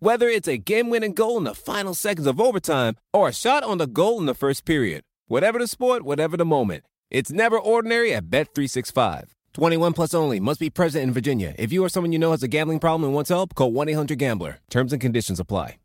Whether it's a game-winning goal in the final seconds of overtime or a shot on the goal in the first period. Whatever the sport, whatever the moment. It's never ordinary at Bet365. 21 plus only. Must be present in Virginia. If you or someone you know has a gambling problem and wants help, call 1-800-GAMBLER. Terms and conditions apply.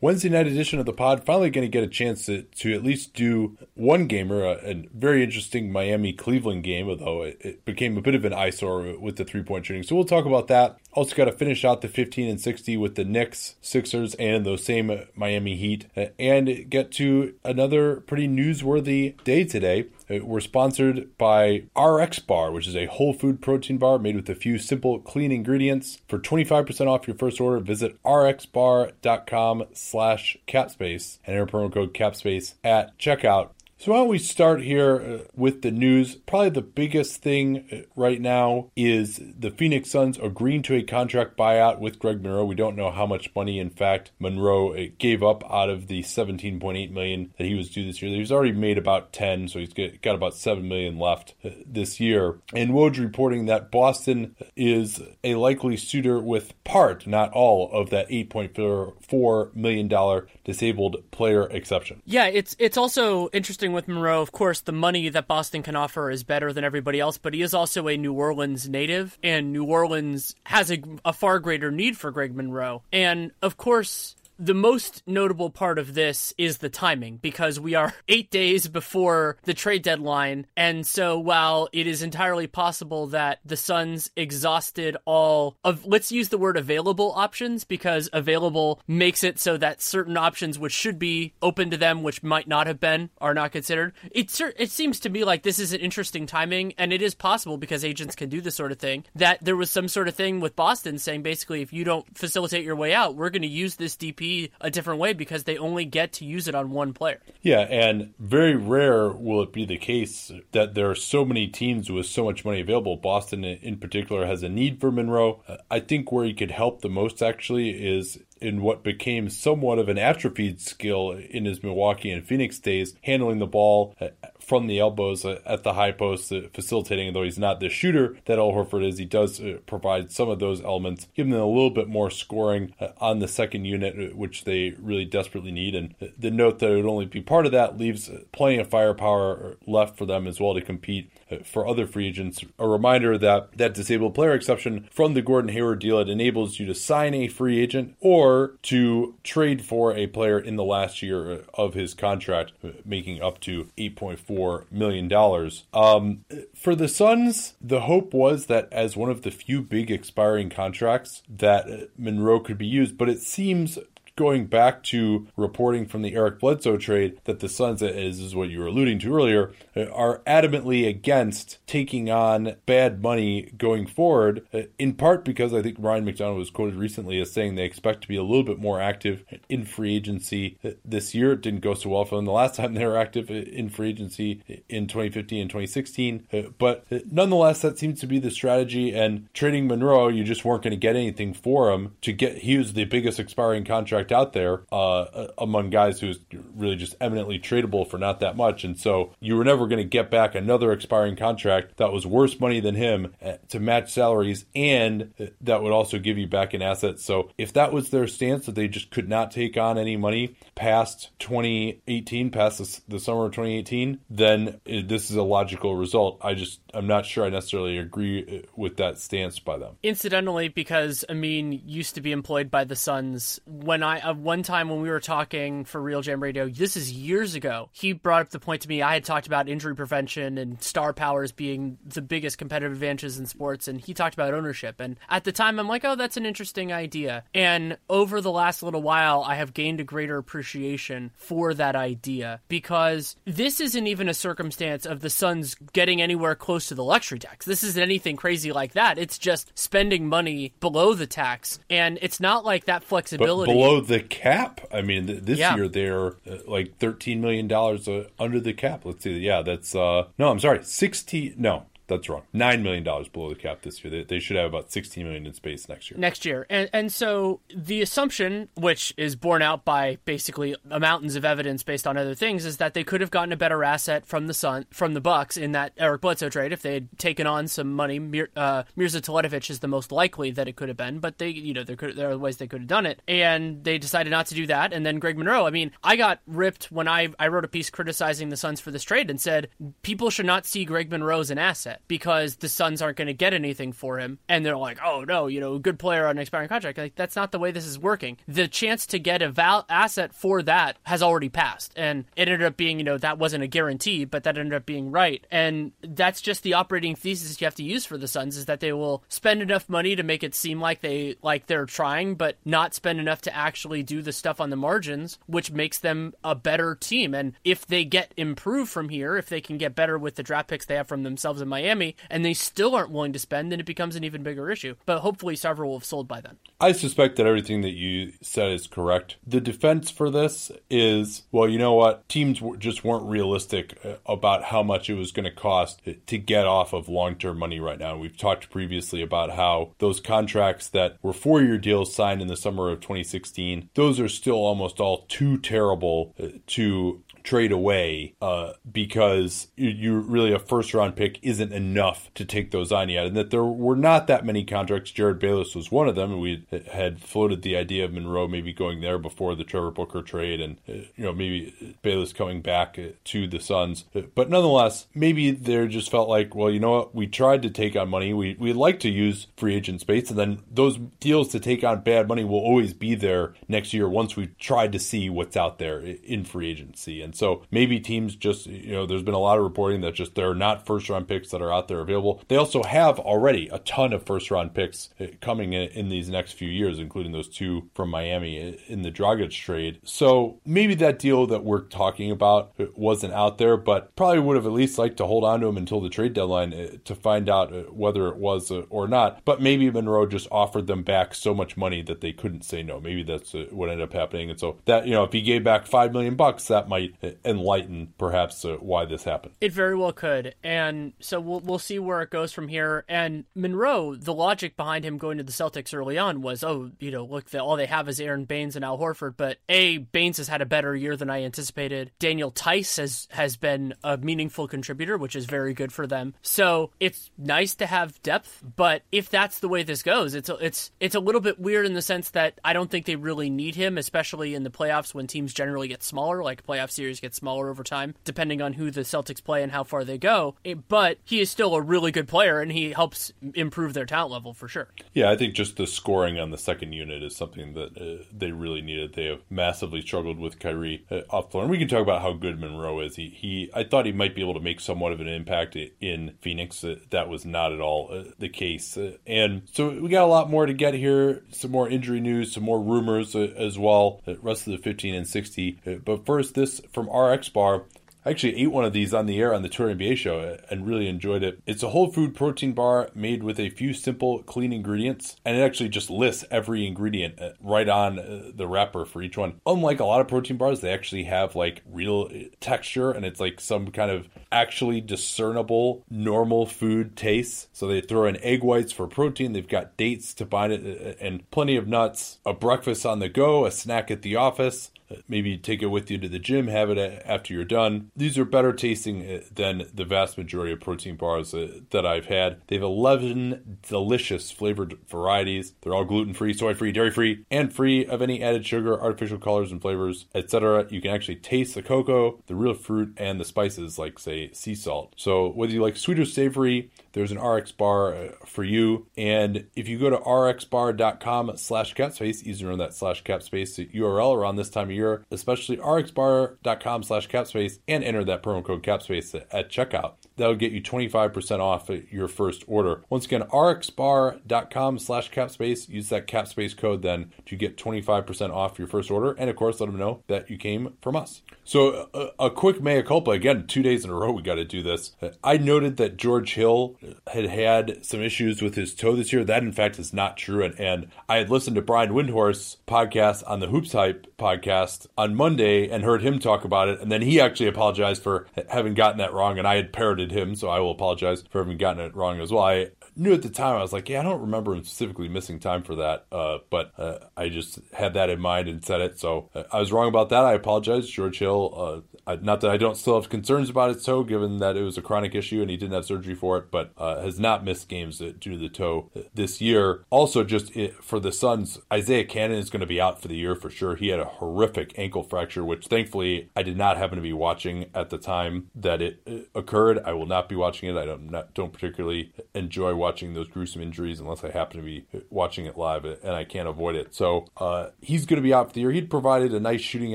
Wednesday night edition of the pod finally going to get a chance to, to at least do one gamer, a, a very interesting Miami Cleveland game, although it, it, became a bit of an eyesore with the three point shooting. So we'll talk about that. Also, got to finish out the 15 and 60 with the Knicks, Sixers, and those same Miami Heat, and get to another pretty newsworthy day today. Uh, we're sponsored by RX Bar, which is a whole food protein bar made with a few simple, clean ingredients. For 25% off your first order, visit rxbar.com slash capspace and enter promo code capspace at checkout. So, why don't we start here uh, with the news? Probably the biggest thing uh, right now is the Phoenix Suns agreeing to a contract buyout with Greg Monroe. We don't know how much money, in fact, Monroe uh, gave up out of the 17.8 million that he was due this year. He's already made about 10, so he's got about 7 million left this year. And Woj reporting that Boston is a likely suitor with part, not all, of that 8.4 million dollar disabled player exception. Yeah, it's it's also interesting with Monroe, of course, the money that Boston can offer is better than everybody else, but he is also a New Orleans native, and New Orleans has a, a far greater need for Greg Monroe. And of course, the most notable part of this is the timing because we are eight days before the trade deadline. And so while it is entirely possible that the Suns exhausted all of, let's use the word available options because available makes it so that certain options which should be open to them, which might not have been, are not considered. It, it seems to me like this is an interesting timing and it is possible because agents can do this sort of thing that there was some sort of thing with Boston saying basically if you don't facilitate your way out, we're going to use this DP a different way because they only get to use it on one player. Yeah, and very rare will it be the case that there are so many teams with so much money available. Boston, in particular, has a need for Monroe. I think where he could help the most actually is in what became somewhat of an atrophied skill in his Milwaukee and Phoenix days, handling the ball from the elbows at the high post, uh, facilitating. Though he's not the shooter that Al Horford is, he does uh, provide some of those elements, giving them a little bit more scoring uh, on the second unit, which they really desperately need. And the note that it would only be part of that leaves plenty of firepower left for them as well to compete for other free agents. A reminder that that disabled player exception from the Gordon Hayward deal it enables you to sign a free agent or to trade for a player in the last year of his contract, making up to 8.4 million dollars. Um, for the Suns, the hope was that as one of the few big expiring contracts that Monroe could be used, but it seems going back to reporting from the Eric Bledsoe trade that the Suns, as is what you were alluding to earlier, are adamantly against taking on bad money going forward, uh, in part because I think Ryan McDonough was quoted recently as saying they expect to be a little bit more active in free agency uh, this year. It didn't go so well for them the last time they were active uh, in free agency in 2015 and 2016. But nonetheless, that seems to be the strategy. And trading Monroe, you just weren't going to get anything for him to get, he was the biggest expiring contract contract out there uh, among guys who's really just eminently tradable for not that much. And so you were never going to get back another expiring contract that was worse money than him uh, to match salaries and that would also give you back an asset. So if that was their stance that they just could not take on any money past 2018, past the, the summer of 2018, then it, this is a logical result. I just, I'm not sure I necessarily agree uh, with that stance by them. Incidentally, because Amin used to be employed by the Suns, when I I uh, one time when we were talking for RealGM Radio, this is years ago. He brought up the point to me. I had talked about injury prevention and star powers being the biggest competitive advantages in sports, and he talked about ownership. And at the time, I'm like, oh, that's an interesting idea. And over the last little while, I have gained a greater appreciation for that idea because this isn't even a circumstance of the Suns getting anywhere close to the luxury tax. This isn't anything crazy like that. It's just spending money below the tax, and it's not like that flexibility. But below the cap. I mean, th- this Yeah. year they're uh, like thirteen million dollars uh, under the cap. Let's see. Yeah, that's uh no, I'm sorry, sixteen. No, that's wrong. Nine million dollars below the cap this year. They, they should have about sixteen million in space next year. next year. And and so the assumption, which is borne out by basically mountains of evidence based on other things, is that they could have gotten a better asset from the Sun from the Bucks in that Eric Bledsoe trade if they had taken on some money. Mir, uh, Mirza Teletovic is the most likely that it could have been, but they you know there could there are ways they could have done it, and they decided not to do that. And then Greg Monroe, I mean, I got ripped when I I wrote a piece criticizing the Suns for this trade and said people should not see Greg Monroe as an asset because the Suns aren't going to get anything for him, and they're like, oh no, you know, good player on an expiring contract. Like that's not the way this is working. The chance to get a val- asset for that has already passed, and it ended up being, you know, that wasn't a guarantee, but that ended up being right, and that's just the operating thesis you have to use for the Suns is that they will spend enough money to make it seem like they like they're trying, but not spend enough to actually do the stuff on the margins, which makes them a better team. And if they get improved from here, if they can get better with the draft picks they have from themselves in Miami, and they still aren't willing to spend, then it becomes an even bigger issue. But hopefully, Sarver will have sold by then. I suspect that everything that you said is correct. The defense for this is, well, you know what? Teams just weren't realistic uh, about how much it was going to cost to get off of long term money right now. We've talked previously about how those contracts that were four year deals signed in the summer of 2016, those are still almost all too terrible uh, to trade away uh, because you, really a first round pick isn't enough to take those on yet, and that there were not that many contracts. Jerryd Bayless was one of them, and we had floated the idea of Monroe maybe going there before the Trevor Booker trade, and uh, you know maybe Bayless coming back uh, to the Suns. But nonetheless, maybe they just felt like, well, you know what, we tried to take on money. We we like to use free agent space, and then those deals to take on bad money will always be there next year once we've tried to see what's out there in free agency. And so maybe teams just, you know, there's been a lot of reporting that just there are not first round picks that are out there available. They also have already a ton of first round picks uh, coming in, in these next few years, including those two from Miami eh, in the Dragic trade. So maybe that deal that we're talking about uh, wasn't out there, but probably would have at least liked to hold on to him until the trade deadline to find out whether it was or not. But maybe Monroe just offered them back so much money that they couldn't say no. Maybe that's what ended up happening. And so that, you know, if he gave back five million bucks, that might enlighten perhaps uh, why this happened. It very well could, and so we'll we'll see where it goes from here. And Monroe, the logic behind him going to the Celtics early on was, oh, you know, look, the, all they have is Aron Baynes and Al Horford. But a Baynes has had a better year than I anticipated. Daniel Theis has has been a meaningful contributor, which is very good for them. So it's nice to have depth, but if that's the way this goes, it's a, it's it's a little bit weird in the sense that I don't think they really need him, especially in the playoffs when teams generally get smaller, like playoff series get smaller over time, depending on who the Celtics play and how far they go. But he is still a really good player, and he helps improve their talent level for sure. Yeah, I think just the scoring on the second unit is something that uh, they really needed. They have massively struggled with Kyrie uh, off the floor, and we can talk about how good Monroe is. He, he, I thought he might be able to make somewhat of an impact in Phoenix. Uh, that was not at all uh, the case, and so we got a lot more to get here. Some more injury news, some more rumors as well. Rest of the fifteen and sixty, but first, this from RX Bar. I actually ate one of these on the air on the Tour NBA show and really enjoyed it. It's a whole food protein bar made with a few simple, clean ingredients, and it actually just lists every ingredient uh, right on uh, the wrapper for each one. Unlike a lot of protein bars, they actually have like real uh, texture and it's like some kind of actually discernible normal food taste. So they throw in egg whites for protein, they've got dates to bind it, and plenty of nuts, a breakfast on the go, a snack at the office. Maybe take it with you to the gym, have it after you're done. These are better tasting uh, than the vast majority of protein bars uh, that I've had. They have 11 delicious flavored varieties. They're all gluten free, soy free, dairy free, and free of any added sugar, artificial colors and flavors, etc. You can actually taste the cocoa, the real fruit, and the spices like, say, sea salt. So whether you like sweet or savory, there's an RX bar uh, for you. And if you go to rxbar.com slash capspace, easier on that slash capspace URL around this time of year, especially rxbar.com slash capspace and enter that promo code capspace at checkout. That'll get you 25% off your first order. Once again, rxbar.com slash capspace. Use that capspace code then to get 25% off your first order. And of course, let them know that you came from us. So, a, a quick mea culpa again, two days in a row, we got to do this. I noted that George Hill had had some issues with his toe this year. That, in fact, is not true. And, and I had listened to Brian Windhorst podcast on the HoopsHype podcast on Monday and heard him talk about it. And then he actually apologized for having gotten that wrong. And I had parroted him, so I will apologize for having gotten it wrong as well. I knew at the time I was like, yeah, I don't remember specifically missing time for that, uh, but uh, I just had that in mind and said it. So uh, I was wrong about that. I apologize, George Hill. Uh, not that I don't still have concerns about his toe, given that it was a chronic issue and he didn't have surgery for it, but uh, has not missed games due to the toe this year. Also, just for the Suns, Isaiah Canaan is going to be out for the year for sure. He had a horrific ankle fracture, which thankfully I did not happen to be watching at the time that it occurred. I will not be watching it. I don't not, don't particularly enjoy watching those gruesome injuries unless I happen to be watching it live and I can't avoid it. So uh, he's going to be out for the year. He'd provided a nice shooting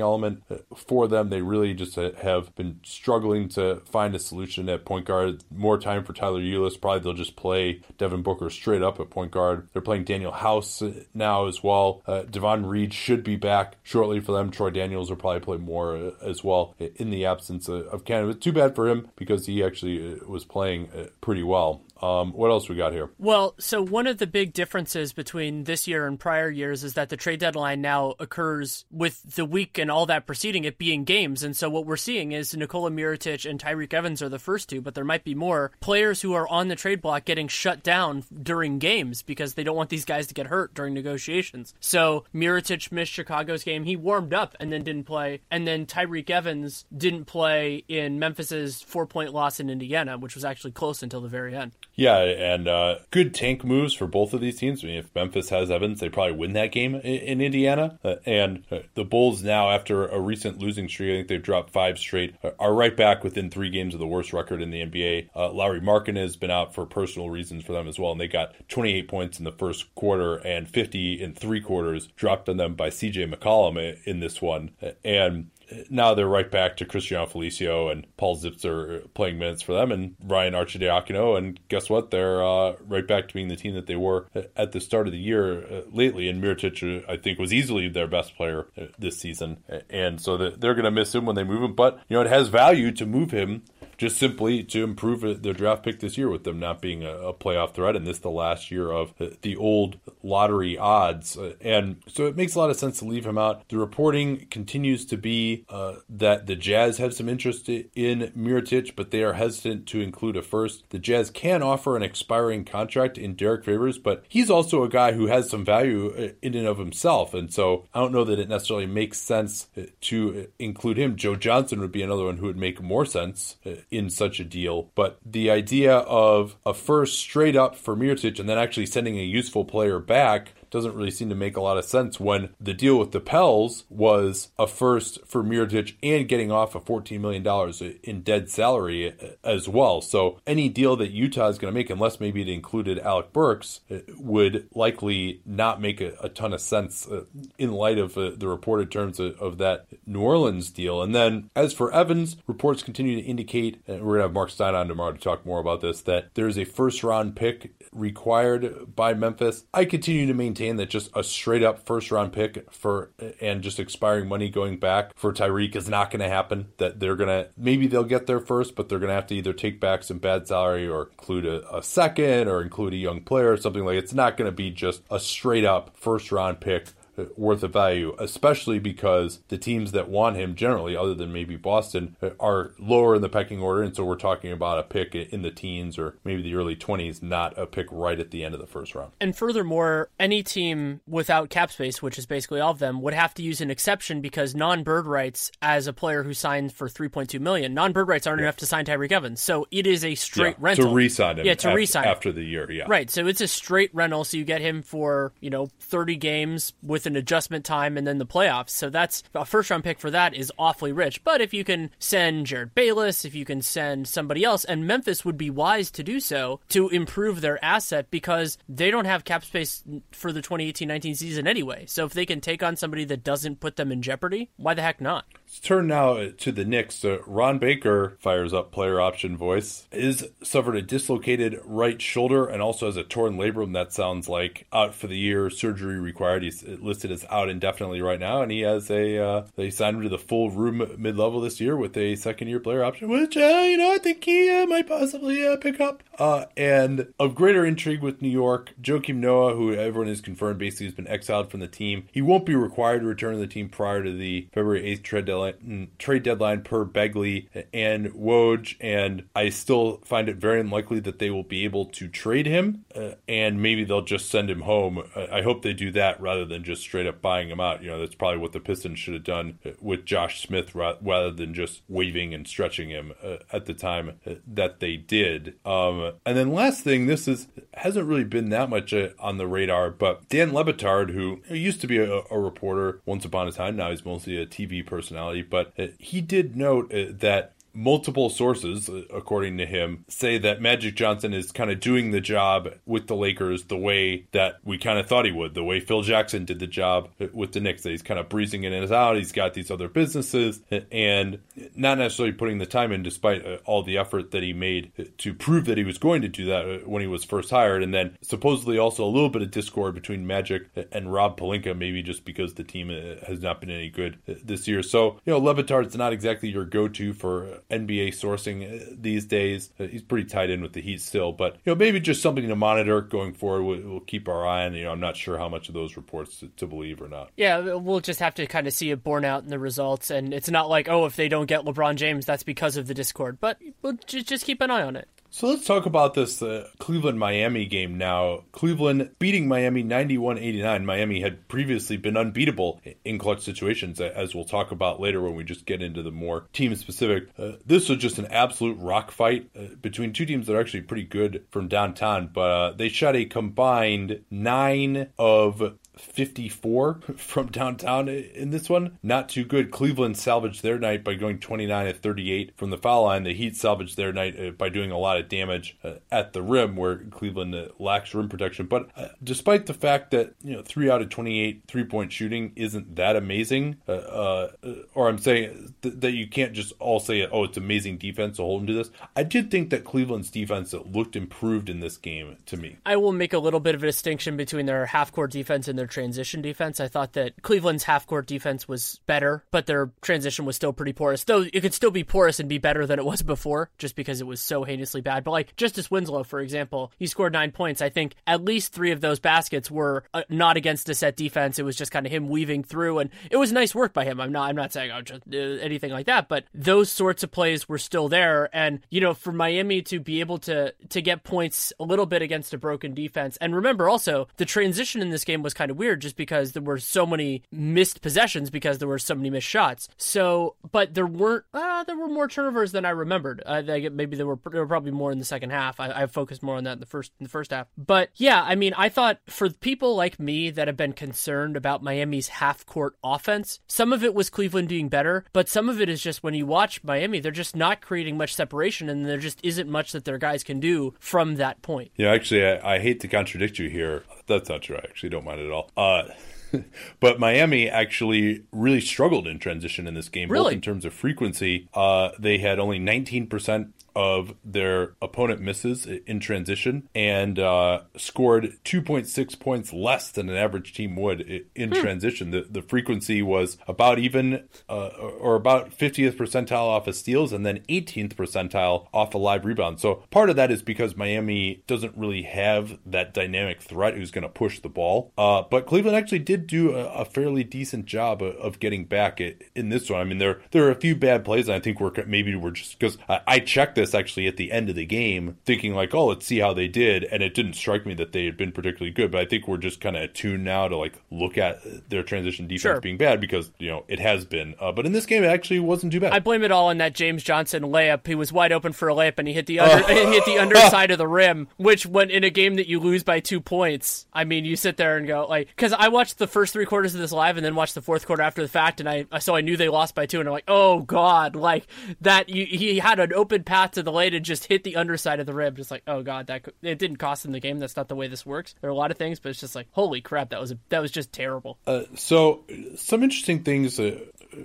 element uh, for them. They really just have been struggling to find a solution at point guard. More time for Tyler Ulis. Probably they'll just play Devin Booker straight up at point guard. They're playing Danuel House now as well. Uh, Davon Reed should be back shortly for them. Troy Daniels will probably play more uh, as well in the absence of Canaan. Too bad for him because he actually uh, was playing uh, pretty well. Um, what else we got here? Well, so one of the big differences between this year and prior years is that the trade deadline now occurs with the week and all that preceding it being games. And so what we're seeing is Nikola Mirotic and Tyreke Evans are the first two, but there might be more players who are on the trade block getting shut down during games because they don't want these guys to get hurt during negotiations. So Mirotic missed Chicago's game. He warmed up and then didn't play. And then Tyreke Evans didn't play in Memphis's four point loss in Indiana, which was actually close until the very end. Yeah, and uh, good tank moves for both of these teams. I mean, if Memphis has Evans, they probably win that game in, in Indiana. Uh, and uh, the Bulls now, after a recent losing streak, I think they've dropped five straight, uh, are right back within three games of the worst record in the NBA. Uh, Lauri Markkanen has been out for personal reasons for them as well, and they got 28 points in the first quarter and 50 in three quarters dropped on them by CJ McCollum in this one. And now they're right back to Cristiano Felicio and Paul Zipser playing minutes for them, and Ryan Arcidiacono. And guess what? They're uh, right back to being the team that they were at the start of the year uh, lately. And Mirotic, uh, I think, was easily their best player uh, this season, and so they're going to miss him when they move him. But you know, it has value to move him just simply to improve their draft pick this year with them not being a, a playoff threat and this the last year of the old lottery odds. And so it makes a lot of sense to leave him out. The reporting continues to be uh, that the Jazz have some interest in Mirotic, but they are hesitant to include a first. The Jazz can offer an expiring contract in Derrick Favors, but he's also a guy who has some value uh, in and of himself. And so I don't know that it necessarily makes sense uh, to include him. Joe Johnson would be another one who would make more sense uh, in such a deal. But the idea of a first straight up for Mirotic and then actually sending a useful player back doesn't really seem to make a lot of sense when the deal with the Pels was a first for Mirotic and getting off of $14 million in dead salary as well. So any deal that Utah is going to make, unless maybe it included Alec Burks, would likely not make a, a ton of sense uh, in light of uh, the reported terms of, of, that New Orleans deal. And then as for Evans, reports continue to indicate, and we're going to have Mark Stein on tomorrow to talk more about this, that there's a first round pick required by Memphis. I continue to maintain maintain that just a straight up first round pick for and just expiring money going back for Tyreke is not going to happen. That they're going to maybe they'll get there first, but they're going to have to either take back some bad salary or include a, a second or include a young player or something like. It's not going to be just a straight up first round pick worth of value, especially because the teams that want him generally, other than maybe Boston, are lower in the pecking order. And so we're talking about a pick in the teens or maybe the early 20s, not a pick right at the end of the first round. And furthermore, any team without cap space, which is basically all of them, would have to use an exception because non bird rights, as a player who signed for 3.2 million, non bird rights aren't yeah. enough to sign Tyreke Evans. So it is a straight yeah, rental. To re sign him. Yeah, to re sign after the year. Yeah. Right. So it's a straight rental. So you get him for, you know, 30 games with an adjustment time and then the playoffs. So that's a first round pick for that is awfully rich. But if you can send Jerryd Bayless, if you can send somebody else, and Memphis would be wise to do so to improve their asset because they don't have cap space for the 2018-19 season anyway. So if they can take on somebody that doesn't put them in jeopardy, why the heck not? Let's turn now to the Knicks. Uh, Ron Baker fires up player option voice. Is suffered a dislocated right shoulder and also has a torn labrum. That sounds like out for the year, surgery required. He's listed as out indefinitely right now, and he has a uh, they signed him to the full room mid level this year with a second year player option, which uh, you know I think he uh, might possibly uh, pick up. Uh, and of greater intrigue with New York, Joakim Noah, who everyone has confirmed basically has been exiled from the team. He won't be required to return to the team prior to the February 8th trade deadline, mm, trade deadline per Begley and Woj. And I still find it very unlikely that they will be able to trade him. Uh, and maybe they'll just send him home. I hope they do that rather than just straight up buying him out. You know, that's probably what the Pistons should have done with Josh Smith rather than just waving and stretching him uh, at the time uh, that they did. Um, and then last thing, this is hasn't really been that much uh, on the radar, but Dan Le Batard, who used to be a, a, reporter once upon a time, now he's mostly a TV personality, but uh, he did note uh, that multiple sources, according to him, say that Magic Johnson is kind of doing the job with the Lakers the way that we kind of thought he would, the way Phil Jackson did the job with the Knicks. That he's kind of breezing in and out. He's got these other businesses and not necessarily putting the time in, despite uh, all the effort that he made to prove that he was going to do that uh, when he was first hired. And then supposedly also a little bit of discord between Magic and Rob Pelinka, maybe just because the team uh, has not been any good this year. So, you know, Le Batard's not exactly your go to for NBA sourcing uh, these days. Uh, he's pretty tied in with the Heat still, but you know maybe just something to monitor going forward. We'll, we'll keep our eye on. You know, I'm not sure how much of those reports to, to, believe or not. Yeah, we'll just have to kind of see it borne out in the results, and it's not like oh, if they don't get LeBron James, that's because of the Discord. But we'll just just keep an eye on it. So let's talk about this uh, Cleveland Miami game now. Cleveland beating Miami 91 89. Miami had previously been unbeatable in clutch situations, as we'll talk about later when we just get into the more team specific. Uh, this was just an absolute rock fight uh, between two teams that are actually pretty good from downtown, but uh, they shot a combined nine of 54 from downtown in this one. Not too good. Cleveland salvaged their night by going 29 at 38 from the foul line. The Heat salvaged their night uh, by doing a lot of damage uh, at the rim where Cleveland uh, lacks rim protection. But despite the fact that, you know, 3 out of 28 three-point shooting isn't that amazing, uh, uh, or I'm saying th- that you can't just all say, oh, it's amazing defense to hold them to this. I did think that Cleveland's defense looked improved in this game to me. I will make a little bit of a distinction between their half-court defense and their transition defense. I thought that Cleveland's half court defense was better, but their transition was still pretty porous. Though it could still be porous and be better than it was before, just because it was so heinously bad. But like Justice Winslow, for example, he scored nine points. I think at least three of those baskets were uh, not against a set defense. It was just kind of him weaving through, and it was nice work by him. I'm not I'm not saying oh, just uh, anything like that, but those sorts of plays were still there. And you know, for Miami to be able to to get points a little bit against a broken defense, and remember also the transition in this game was kind of weird, just because there were so many missed possessions because there were so many missed shots. So, but there weren't uh, there were more turnovers than I remembered. Uh, maybe there were there were probably more in the second half. I, I focused more on that in the first in the first half. But yeah, I mean, I thought for people like me that have been concerned about Miami's half court offense, some of it was Cleveland doing better, but some of it is just when you watch Miami, they're just not creating much separation, and there just isn't much that their guys can do from that point. Yeah, actually, I, I hate to contradict you here. That's not true. I actually don't mind it at all. Uh, but Miami actually really struggled in transition in this game, really? both in terms of frequency. Uh, they had only 19% of their opponent misses in transition and uh, scored 2.6 points less than an average team would in hmm. transition. The, the frequency was about even uh, or about 50th percentile off of steals and then 18th percentile off a of live rebound. So part of that is because Miami doesn't really have that dynamic threat who's going to push the ball. Uh, but Cleveland actually did do a, a fairly decent job of, of, getting back in this one. I mean, there there are a few bad plays, and I think we're maybe we're just because I, I checked this actually at the end of the game, thinking like, oh, let's see how they did, and it didn't strike me that they had been particularly good. But I think we're just kind of attuned now to like look at their transition defense sure. being bad because you know it has been. Uh, but in this game, it actually wasn't too bad. I blame it all on that James Johnson layup. He was wide open for a layup, and he hit the under, oh. he hit the underside of the rim. Which, when in a game that you lose by two points, I mean, you sit there and go like, because I watched the first three quarters of this live and then watched the fourth quarter after the fact, and I so I knew they lost by two, and I'm like, oh god, like that. You, he had an open to the lane and just hit the underside of the rib, just like, oh god, that it didn't cost him the game. That's not the way this works. There are a lot of things, but it's just like, holy crap, that was a, that was just terrible. Uh, so some interesting things. Uh,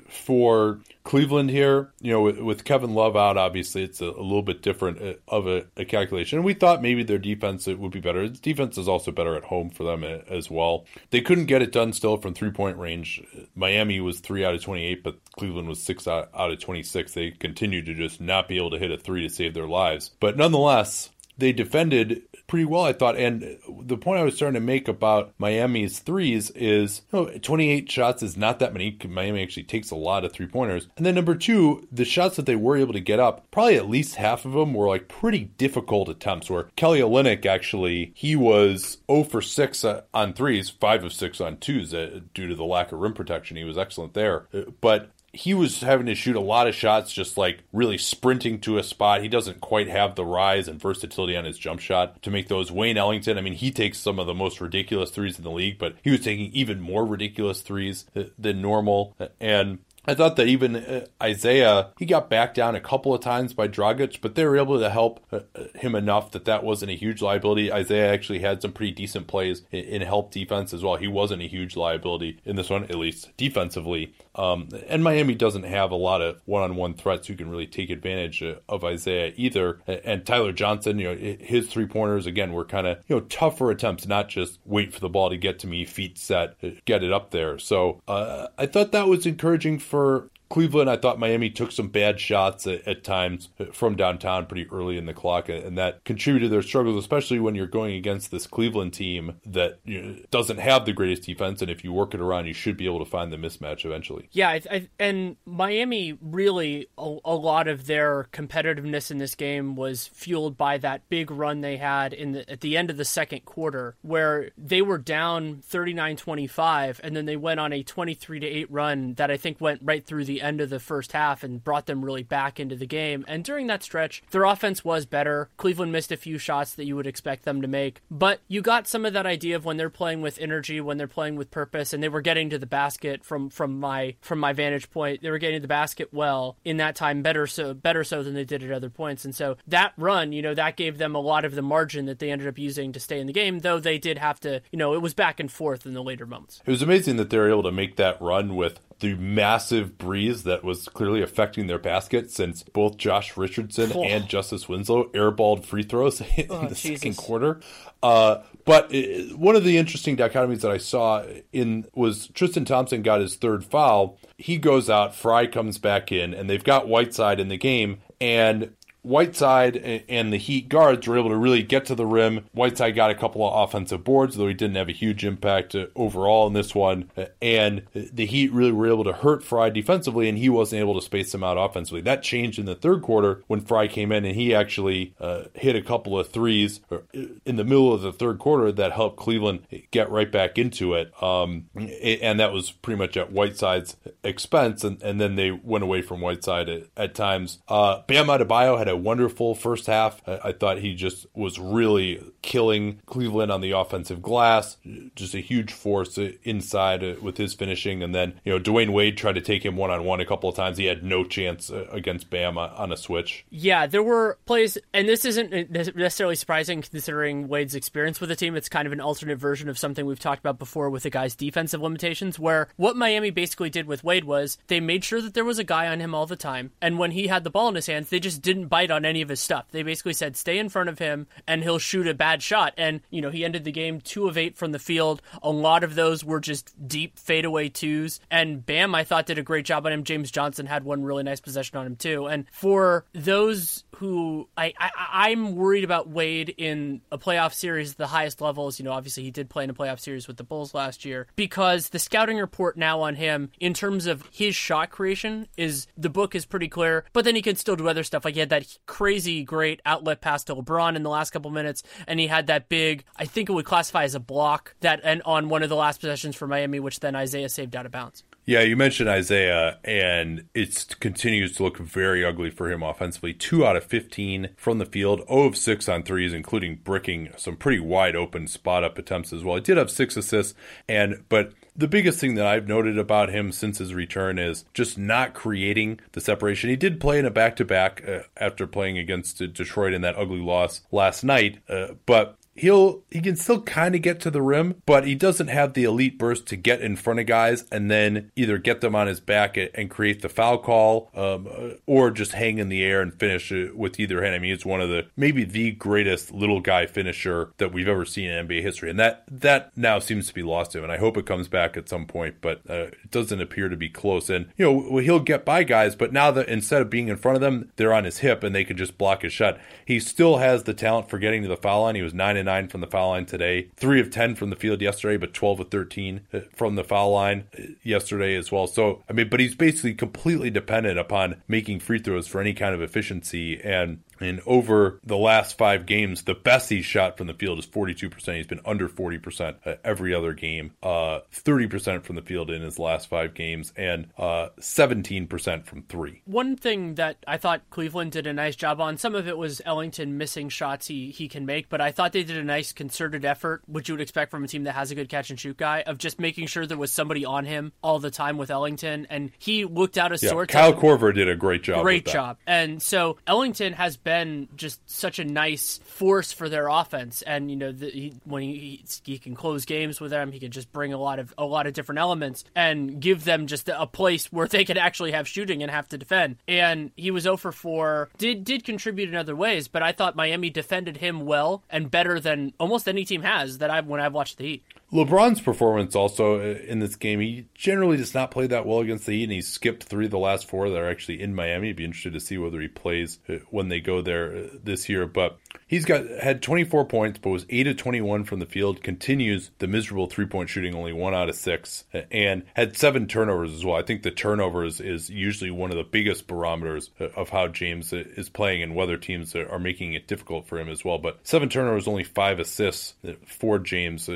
for Cleveland here, you know, with, with, Kevin Love out, obviously it's a, a little bit different uh, of a, a, calculation. And we thought maybe their defense would be better. Its defense is also better at home for them uh, as well. They couldn't get it done still from three point range. Miami was three out of 28, but Cleveland was six out, out of 26. They continued to just not be able to hit a three to save their lives. But nonetheless, they defended pretty well, I thought. And the point I was starting to make about Miami's threes is you know, 28 shots is not that many. Miami actually takes a lot of three pointers. And then number two, the shots that they were able to get up, probably at least half of them were like pretty difficult attempts. Where Kelly Olynyk actually, he was 0 for 6 on threes, 5 of 6 on twos uh, due to the lack of rim protection. He was excellent there. Uh, but he was having to shoot a lot of shots, just like really sprinting to a spot. He doesn't quite have the rise and versatility on his jump shot to make those. Wayne Ellington, I mean, he takes some of the most ridiculous threes in the league, but he was taking even more ridiculous threes than normal. And I thought that even uh, Isaiah, he got backed down a couple of times by Dragic, but they were able to help uh, him enough that that wasn't a huge liability. Isaiah actually had some pretty decent plays in help defense as well. He wasn't a huge liability in this one, at least defensively. Um, and Miami doesn't have a lot of one-on-one threats who can really take advantage of Isaiah either. And Tyler Johnson, you know, his three pointers again were kind of you know tougher attempts, not just wait for the ball to get to me, feet set, get it up there. So uh, I thought that was encouraging for Cleveland, I thought Miami took some bad shots at, at, times from downtown pretty early in the clock, and that contributed to their struggles, especially when you're going against this Cleveland team that you know, doesn't have the greatest defense. And if you work it around, you should be able to find the mismatch eventually. Yeah, I, I, and Miami really a, a, lot of their competitiveness in this game was fueled by that big run they had in the, at the end of the second quarter, where they were down 39-25, and then they went on a 23 to eight run that I think went right through the end of the first half and brought them really back into the game. And during that stretch, their offense was better. Cleveland missed a few shots that you would expect them to make, but you got some of that idea of when they're playing with energy, when they're playing with purpose, and they were getting to the basket from from my from my vantage point. They were getting to the basket well in that time, better so better so than they did at other points. And so that run, you know, that gave them a lot of the margin that they ended up using to stay in the game. Though they did have to, you know, it was back and forth in the later moments. It was amazing that they were able to make that run with the massive breeze that was clearly affecting their basket since both Josh Richardson oh. and Justice Winslow airballed free throws in oh, the Jesus. second quarter. Uh, but it, one of the interesting dichotomies that I saw in was Tristan Thompson got his third foul. He goes out, Frye comes back in, and they've got Whiteside in the game. And Whiteside and the Heat guards were able to really get to the rim. Whiteside got a couple of offensive boards, though he didn't have a huge impact uh, overall in this one. And the Heat really were able to hurt Frye defensively, and he wasn't able to space them out offensively. That changed in the third quarter when Frye came in and he actually uh, hit a couple of threes uh, in the middle of the third quarter that helped Cleveland get right back into it. Um, and that was pretty much at Whiteside's expense, and, and then they went away from Whiteside at, at times. Uh, Bam Adebayo had a a wonderful first half. I, thought he just was really killing Cleveland on the offensive glass. Just a huge force inside with his finishing. And then, you know, Dwyane Wade tried to take him one on one a couple of times. He had no chance uh, against Bam on a switch. Yeah, there were plays, and this isn't necessarily surprising considering Wade's experience with the team. It's kind of an alternate version of something we've talked about before with the guy's defensive limitations, where what Miami basically did with Wade was they made sure that there was a guy on him all the time. And when he had the ball in his hands, they just didn't bite on any of his stuff. They basically said, stay in front of him and he'll shoot a bad shot. And, you know, he ended the game two of eight from the field. A lot of those were just deep fadeaway twos. And Bam, I thought, did a great job on him. James Johnson had one really nice possession on him, too. And for those who I, I am worried about Wade in a playoff series at the highest levels. You know, obviously he did play in a playoff series with the Bulls last year because the scouting report now on him in terms of his shot creation is the book is pretty clear. But then he can still do other stuff. Like he had that crazy great outlet pass to LeBron in the last couple minutes, and he had that big I think it would classify as a block that and on one of the last possessions for Miami, which then Isaiah saved out of bounds. Yeah, you mentioned Isaiah, and it continues to look very ugly for him offensively. Two out of 15 from the field, 0 of 6 on threes, including bricking some pretty wide open spot up attempts as well. He did have six assists, and but the biggest thing that I've noted about him since his return is just not creating the separation. He did play in a back to back after playing against Detroit in that ugly loss last night, uh, but he'll he can still kind of get to the rim, but he doesn't have the elite burst to get in front of guys and then either get them on his back and create the foul call, um, or just hang in the air and finish with either hand. I mean, he's one of the maybe the greatest little guy finisher that we've ever seen in NBA history, and that that now seems to be lost to him. And I hope it comes back at some point, but uh, it doesn't appear to be close. And you know he'll get by guys, but now that instead of being in front of them, they're on his hip and they can just block his shot. He still has the talent for getting to the foul line. He was nine and nine from the foul line today, three of 10 from the field yesterday, but 12 of 13 uh, from the foul line uh, yesterday as well. So, I mean, but he's basically completely dependent upon making free throws for any kind of efficiency. And and over the last five games, the best he's shot from the field is 42%. He's been under 40% every other game, uh, 30% from the field in his last five games, and uh, 17% from three. One thing that I thought Cleveland did a nice job on, some of it was Ellington missing shots he, he can make, but I thought they did a nice concerted effort, which you would expect from a team that has a good catch and shoot guy, of just making sure there was somebody on him all the time with Ellington. And he looked out of yeah, sorts. Kyle Korver did a great job. Great job. And so Ellington has been just such a nice force for their offense. And you know, the, he, when he, he can close games with them, he can just bring a lot of a lot of different elements and give them just a place where they can actually have shooting and have to defend. And he was 0 for 4. Did did contribute in other ways, but I thought Miami defended him well and better than almost any team has that I've when I've watched the Heat. LeBron's performance also in this game, he generally does not play that well against the Heat, and he skipped three of the last four that are actually in Miami. I'd be interested to see whether he plays when they go there this year. But he's got had 24 points, but was 8 of 21 from the field, continues the miserable three point shooting, only one out of six, and had seven turnovers as well. I think the turnovers is usually one of the biggest barometers of how James is playing and whether teams are making it difficult for him as well. But seven turnovers, only five assists for James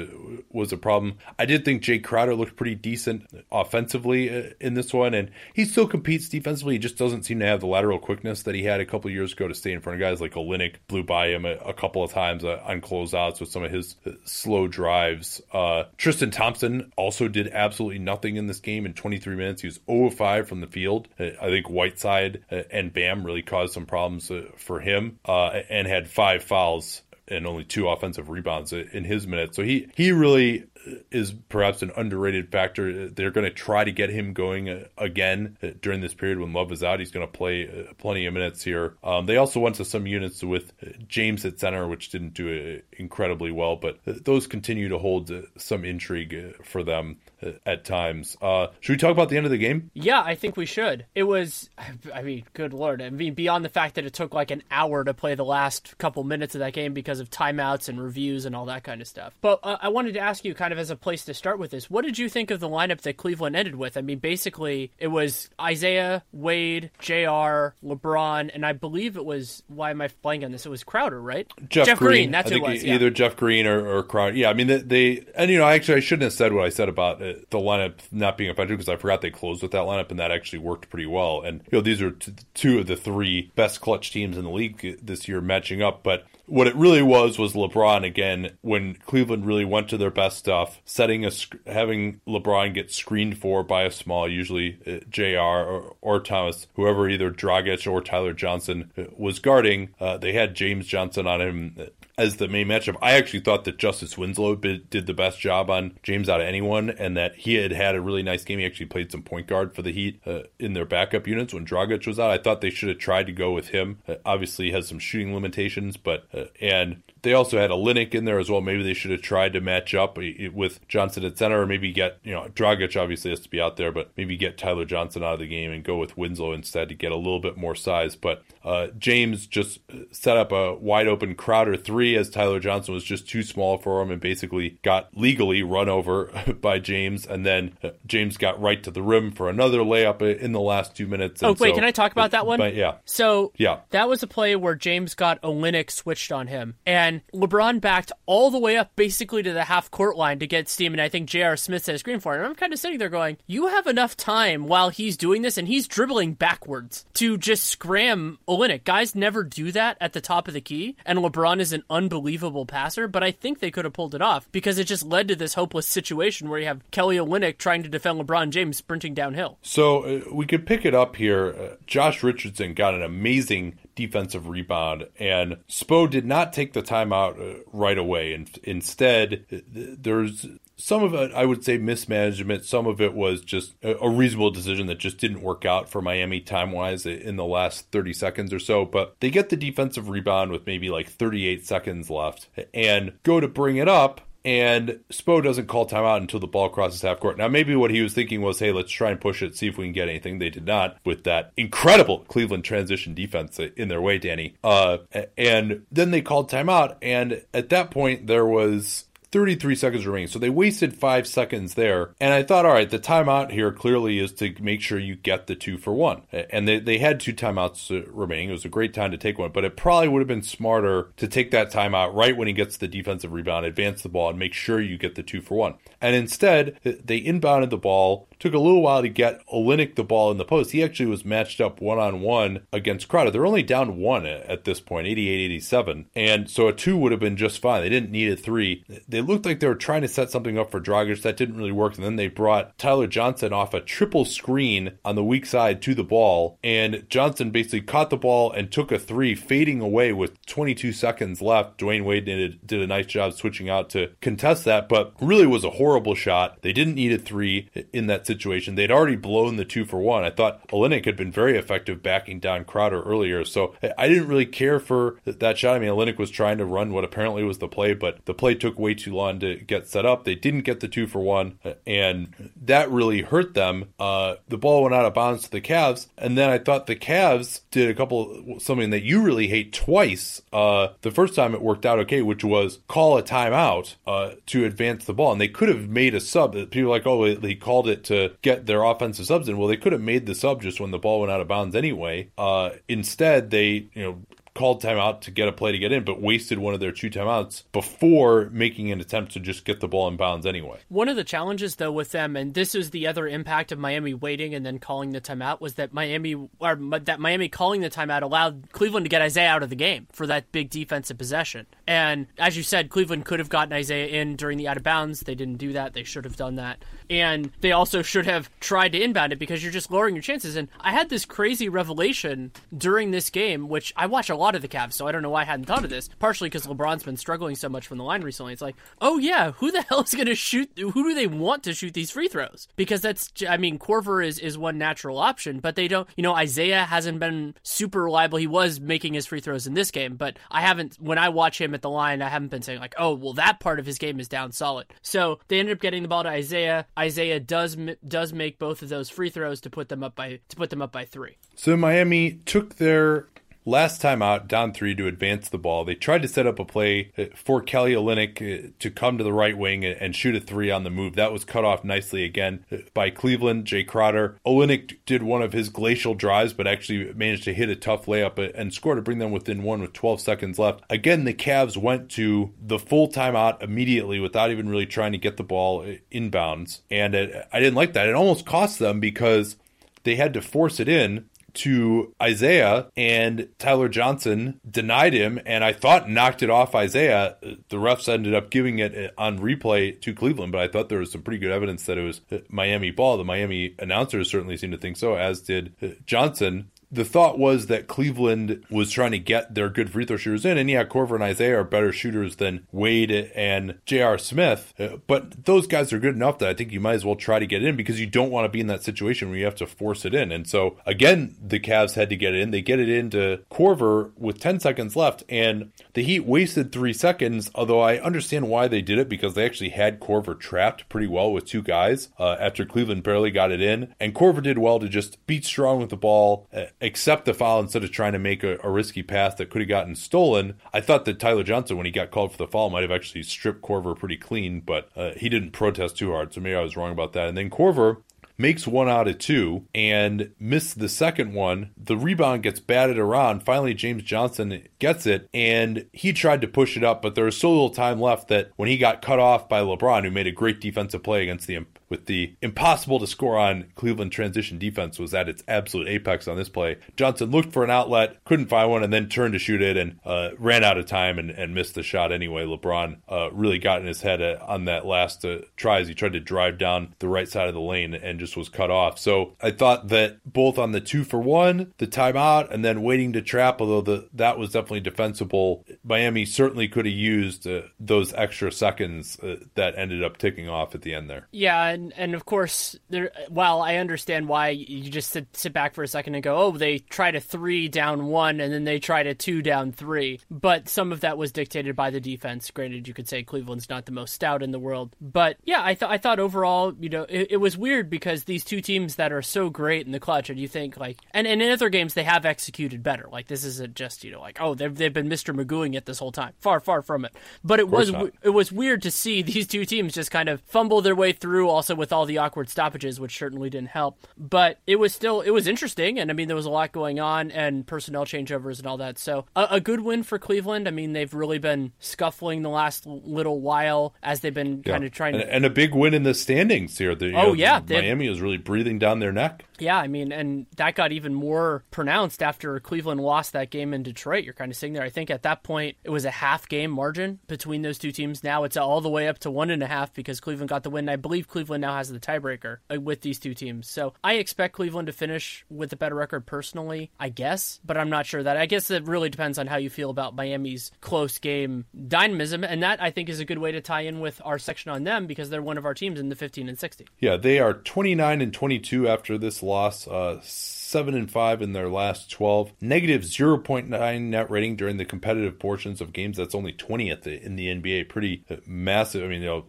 was a problem. I did think Jae Crowder looked pretty decent offensively in this one, and he still competes defensively. He just doesn't seem to have the lateral quickness that he had a couple years ago to stay in front of guys like Olynyk. Blew by him a, a couple of times uh, on closeouts with some of his uh, slow drives. Uh, Tristan Thompson also did absolutely nothing in this game in 23 minutes. He was 0 5 from the field. Uh, I think Whiteside uh, and Bam really caused some problems for him and had five fouls and only two offensive rebounds in his minutes. So he he really is perhaps an underrated factor. They're going to try to get him going uh, again uh, during this period when Love is out. He's going to play uh, plenty of minutes here. Um, they also went to some units with James at center, which didn't do incredibly well, but those continue to hold some intrigue for them at times. Uh, should we talk about the end of the game? Yeah, I think we should. It was, I mean, good lord. I mean, beyond the fact that it took like an hour to play the last couple minutes of that game because of timeouts and reviews and all that kind of stuff. But uh, I wanted to ask you, kind of as a place to start with this, what did you think of the lineup that Cleveland ended with? I mean, basically, it was Isaiah, Wade, JR, LeBron, and I believe it was, why am I blanking on this? It was Crowder, right? Jeff, Jeff Green. Green. That's I who it was. Either yeah. Jeff Green or, or Crowder. Yeah, I mean, they, they, and you know, actually, I shouldn't have said what I said about uh, the lineup not being effective because I forgot they closed with that lineup and that actually worked pretty well. And you know, these are t- two of the three best clutch teams in the league this year matching up. But what it really was was LeBron again when Cleveland really went to their best stuff, setting a having LeBron get screened for by a small, usually uh, Jr. Or, or, Thomas, whoever either Dragic or Tyler Johnson uh, was guarding. Uh, they had James Johnson on him as the main matchup. I actually thought that Justice Winslow did the best job on James out of anyone, and that he had had a really nice game. He actually played some point guard for the Heat uh, in their backup units when Dragic was out. I thought they should have tried to go with him. Uh, obviously, he has some shooting limitations, but uh, and they also had a Olynyk in there as well. Maybe they should have tried to match up with Johnson at center, or maybe get you know Dragic obviously has to be out there, but maybe get Tyler Johnson out of the game and go with Winslow instead to get a little bit more size. But uh, James just set up a wide open Crowder three as Tyler Johnson was just too small for him and basically got legally run over by James, and then uh, James got right to the rim for another layup in the last two minutes. Oh wait, so, can I talk about that one? But yeah, so yeah, that was a play where James got Olynyk switched on him and LeBron backed all the way up basically to the half court line to get steam. And I think J.R. Smith a screen for it. And I'm kind of sitting there going, you have enough time while he's doing this and he's dribbling backwards to just scram Olynyk. Guys never do that at the top of the key. And LeBron is an unbelievable passer, but I think they could have pulled it off because it just led to this hopeless situation where you have Kelly Olynyk trying to defend LeBron James sprinting downhill. So uh, we could pick it up here. Uh, Josh Richardson got an amazing defensive rebound, and Spo did not take the timeout uh, right away. And instead, there's some of it, I would say, mismanagement. Some of it was just a, reasonable decision that just didn't work out for Miami time wise in the last 30 seconds or so. But they get the defensive rebound with maybe like 38 seconds left and go to bring it up and Spo doesn't call timeout until the ball crosses half court. Now, maybe what he was thinking was, hey, let's try and push it, see if we can get anything. They did not with that incredible Cleveland transition defense in their way, Danny. Uh, and then they called timeout, and at that point, there was 33 seconds remaining. So they wasted five seconds there. And I thought, all right, the timeout here clearly is to make sure you get the two for one. And they, they had two timeouts uh, remaining. It was a great time to take one, but it probably would have been smarter to take that timeout right when he gets the defensive rebound, advance the ball, and make sure you get the two for one. And instead, they inbounded the ball Took a little while to get Olynyk the ball in the post. He actually was matched up one on one against Crowder. They're only down one at this point, 88 87. And so a two would have been just fine. They didn't need a three. They looked like they were trying to set something up for Dragic. That didn't really work. And then they brought Tyler Johnson off a triple screen on the weak side to the ball. And Johnson basically caught the ball and took a three, fading away with 22 seconds left. Dwyane Wade did, did a nice job switching out to contest that, but really was a horrible shot. They didn't need a three in that situation. They'd already blown the two for one. I thought Olynyk had been very effective backing down Crowder earlier, so I didn't really care for that shot. I mean, Olynyk was trying to run what apparently was the play, but the play took way too to get set up. They didn't get the two for one, and that really hurt them. Uh, the ball went out of bounds to the Cavs, and then I thought the Cavs did a couple something that you really hate twice. Uh, the first time it worked out okay, which was call a timeout uh, to advance the ball, and they could have made a sub. People like, oh, they called it to get their offensive subs in. Well, they could have made the sub just when the ball went out of bounds anyway. Uh, instead, they you know called timeout to get a play to get in, but wasted one of their two timeouts before making an attempt to just get the ball in bounds anyway. One of the challenges, though, with them, and this is the other impact of Miami waiting and then calling the timeout, was that Miami or that Miami calling the timeout allowed Cleveland to get Isaiah out of the game for that big defensive possession. And as you said, Cleveland could have gotten Isaiah in during the out of bounds. They didn't do that. They should have done that. And they also should have tried to inbound it because you're just lowering your chances. And I had this crazy revelation during this game, which I watch a lot of the Cavs, so I don't know why I hadn't thought of this. Partially because LeBron's been struggling so much from the line recently. It's like, oh yeah, who the hell is going to shoot? Who do they want to shoot these free throws? Because that's, I mean, Korver is is one natural option, but they don't. You know, Isaiah hasn't been super reliable. He was making his free throws in this game, but I haven't. When I watch him at the line, I haven't been saying like, oh, well, that part of his game is down solid. So they ended up getting the ball to Isaiah. Isaiah does does make both of those free throws to put them up by to put them up by three. So Miami took their Last time out, down three to advance the ball. They tried to set up a play uh, for Kelly Olynyk uh, to come to the right wing and shoot a three on the move. That was cut off nicely again uh, by Cleveland, Jae Crowder. Olynyk did one of his glacial drives, but actually managed to hit a tough layup and score to bring them within one with 12 seconds left. Again, the Cavs went to the full timeout immediately without even really trying to get the ball inbounds. And it, I didn't like that. It almost cost them because they had to force it in to Isaiah, and Tyler Johnson denied him, and I thought knocked it off Isaiah. The refs ended up giving it uh, on replay to Cleveland, but I thought there was some pretty good evidence that it was uh, Miami ball. The Miami announcers certainly seemed to think so, as did uh, Johnson the thought was that Cleveland was trying to get their good free throw shooters in, and yeah, Korver and Isaiah are better shooters than Wade and J.R. Smith, uh, but those guys are good enough that I think you might as well try to get in because you don't want to be in that situation where you have to force it in. And so again, the Cavs had to get it in. They get it into Korver with 10 seconds left, and the Heat wasted three seconds. Although I understand why they did it because they actually had Korver trapped pretty well with two guys uh, after Cleveland barely got it in, and Korver did well to just beat strong with the ball. Accept the foul instead of trying to make a, a risky pass that could have gotten stolen. I thought that Tyler Johnson, when he got called for the foul, might have actually stripped Korver pretty clean, but uh, he didn't protest too hard, so maybe I was wrong about that. And then Korver makes one out of two and missed the second one. The rebound gets batted around. Finally, James Johnson gets it and he tried to push it up, but there was so little time left that when he got cut off by LeBron, who made a great defensive play against the with the impossible to score on Cleveland transition defense was at its absolute apex on this play. Johnson looked for an outlet, couldn't find one, and then turned to shoot it and uh, ran out of time and, and, missed the shot anyway. LeBron uh, really got in his head uh, on that last uh, try as he tried to drive down the right side of the lane and just was cut off. So I thought that both on the two for one, the timeout, and then waiting to trap, although the, that was definitely defensible, Miami certainly could have used uh, those extra seconds that ended up ticking off at the end there. Yeah, and and of course, there. While I understand why you just sit sit back for a second and go, oh, they tried a three down one, and then they tried a two down three. But some of that was dictated by the defense. Granted, you could say Cleveland's not the most stout in the world, but yeah, I thought I thought overall, you know, it, it, was weird because these two teams that are so great in the clutch, and you think like, and, and in other games they have executed better. Like this isn't just you know like oh they've they've been Mister Magooing it this whole time. Far far from it. But it was not. it was weird to see these two teams just kind of fumble their way through. Also with all the awkward stoppages, which certainly didn't help. But it was still it was interesting, and I mean there was a lot going on and personnel changeovers and all that. So a, a good win for Cleveland. I mean they've really been scuffling the last little while as they've been yeah. kind of trying and, to, and a big win in the standings here. The, oh know, yeah, Miami is really breathing down their neck. Yeah, I mean, and that got even more pronounced after Cleveland lost that game in Detroit. You're kind of sitting there. I think at that point it was a half game margin between those two teams. Now it's all the way up to one and a half because Cleveland got the win. I believe Cleveland now has the tiebreaker uh, with these two teams. So I expect Cleveland to finish with a better record personally, I guess, but I'm not sure that. I guess it really depends on how you feel about Miami's close game dynamism, and that I think is a good way to tie in with our section on them because they're one of our teams in the 15 and 60. Yeah, they are 29 and 22 after this loss. Uh, seven and five in their last 12 negative 0.9 net rating during the competitive portions of games. That's only 20th in the nba pretty massive. I mean you know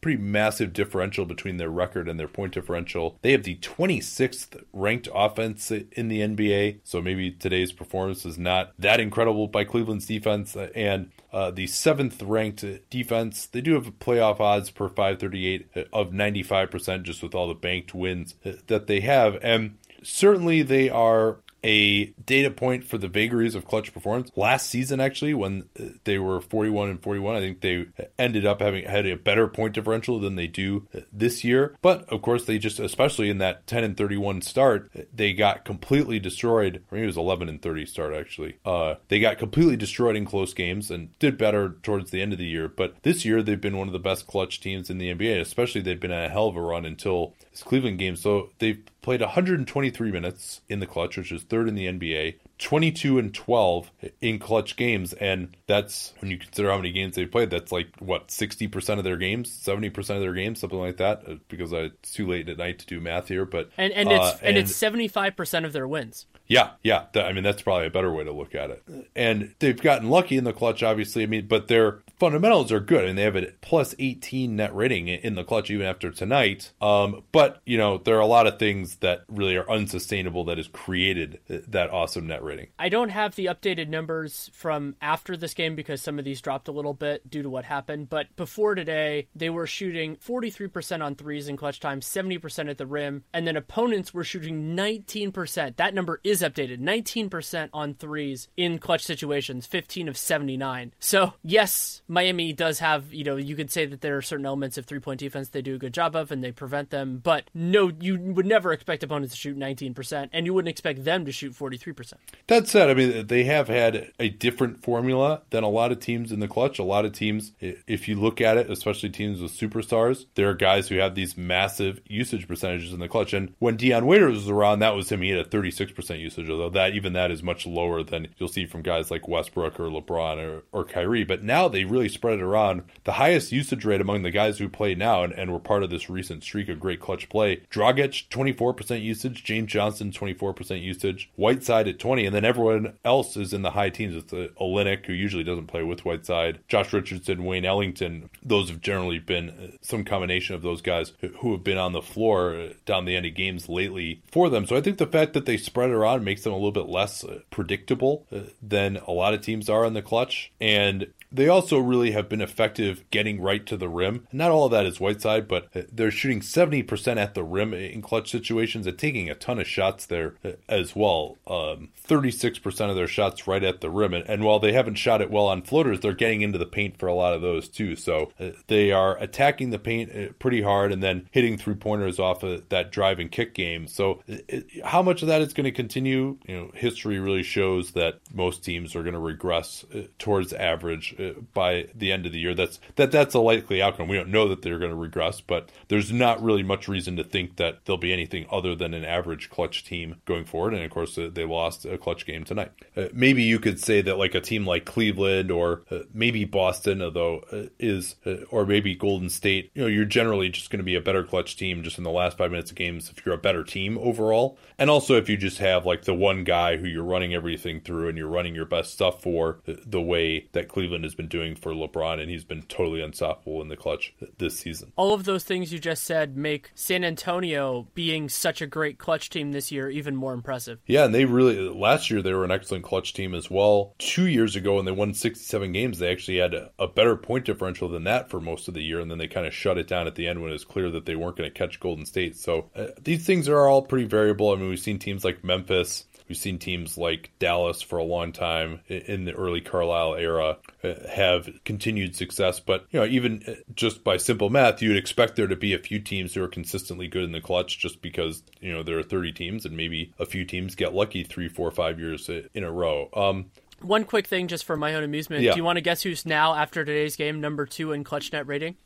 pretty massive differential between their record and their point differential they have the 26th ranked offense in the nba so maybe today's performance is not that incredible by cleveland's defense uh, and uh, the seventh ranked defense. They do have playoff odds per 538 uh, of 95%, just with all the banked wins uh, that they have. And certainly they are a data point for the vagaries of clutch performance. Last season, actually, when they were 41 and 41, I think they ended up having had a better point differential than they do this year. But of course, they just, especially in that 10 and 31 start, they got completely destroyed. I mean, it was 11 and 30 start actually. Uh, they got completely destroyed in close games and did better towards the end of the year. But this year, they've been one of the best clutch teams in the NBA. Especially, they've been a hell of a run until this Cleveland game. So they've played 123 minutes in the clutch, which is third in the NBA. 22 and 12 in clutch games and that's when you consider how many games they played that's like what 60% of their games 70% of their games something like that uh, because it's too late at night to do math here but and and it's uh, and, and, it's 75% of their wins yeah yeah i mean that's probably a better way to look at it and they've gotten lucky in the clutch obviously i mean but their fundamentals are good and they have a plus 18 net rating in the clutch even after tonight um, but you know there are a lot of things that really are unsustainable that has created that awesome net rating. I don't have the updated numbers from after this game because some of these dropped a little bit due to what happened. But before today, they were shooting 43% on threes in clutch time, 70% at the rim, and then opponents were shooting 19%. That number is updated 19% on threes in clutch situations, 15 of 79. So, yes, Miami does have, you know, you could say that there are certain elements of three point defense they do a good job of and they prevent them, but no, you would never expect opponents to shoot 19%, and you wouldn't expect them to shoot 43%. That said, I mean, they have had a different formula than a lot of teams in the clutch. A lot of teams, if you look at it, especially teams with superstars, there are guys who have these massive usage percentages in the clutch. And when Dion Waiters was around, that was him. He had a 36% usage, although that even that is much lower than you'll see from guys like Westbrook or LeBron or, or Kyrie. But now they really spread it around. The highest usage rate among the guys who play now and, and were part of this recent streak of great clutch play, Dragic, 24% usage, James Johnson, 24% usage, Whiteside at 20, and then everyone else is in the high teens. It's uh, Olynyk, who usually doesn't play with Whiteside, Josh Richardson, Wayne Ellington. Those have generally been uh, some combination of those guys who have been on the floor uh, down the end of games lately for them. So I think the fact that they spread it around makes them a little bit less predictable than a lot of teams are in the clutch. And they also really have been effective getting right to the rim. Not all of that is Whiteside, but uh, they're shooting 70% at the rim in clutch situations and taking a ton of shots there uh, as well. Um, 36% of their shots right at the rim. And, and, while they haven't shot it well on floaters, they're getting into the paint for a lot of those too. So uh, they are attacking the paint uh, pretty hard and then hitting three pointers off of that drive and kick game. So it, how much of that is going to continue? You know, history really shows that most teams are going to regress towards average by the end of the year. That's that that's a likely outcome. We don't know that they're going to regress, but there's not really much reason to think that there'll be anything other than an average clutch team going forward. And of course, uh, they lost a clutch game tonight. Uh, maybe you could say that like a team like Cleveland or uh, maybe Boston, although uh, is or maybe Golden State, you know, you're generally just going to be a better clutch team just in the last five minutes of games if you're a better team overall. And also if you just have like the one guy who you're running everything through and you're running your best stuff for the way that Cleveland has been doing for LeBron, and he's been totally unstoppable in the clutch this season. All of those things you just said make San Antonio being such a great clutch team this year even more impressive. Yeah, and they really last year they were an excellent clutch team as well. Two years ago, when they won 67 games, they actually had a, a better point differential than that for most of the year, and then they kind of shut it down at the end when it was clear that they weren't going to catch Golden State. So uh, these things are all pretty variable. I mean, we've seen teams like Memphis We've seen teams like Dallas for a long time in the early Carlisle era uh, have continued success. But, you know, even uh, just by simple math, you'd expect there to be a few teams who are consistently good in the clutch just because, you know, there are 30 teams and maybe a few teams get lucky three, four, five years uh, in a row. Um, one quick thing, just for my own amusement. Yeah. Do you want to guess who's now, after today's game, number two in clutch net rating?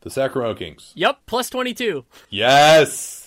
The Sacramento Kings. Yep, plus 22. Yes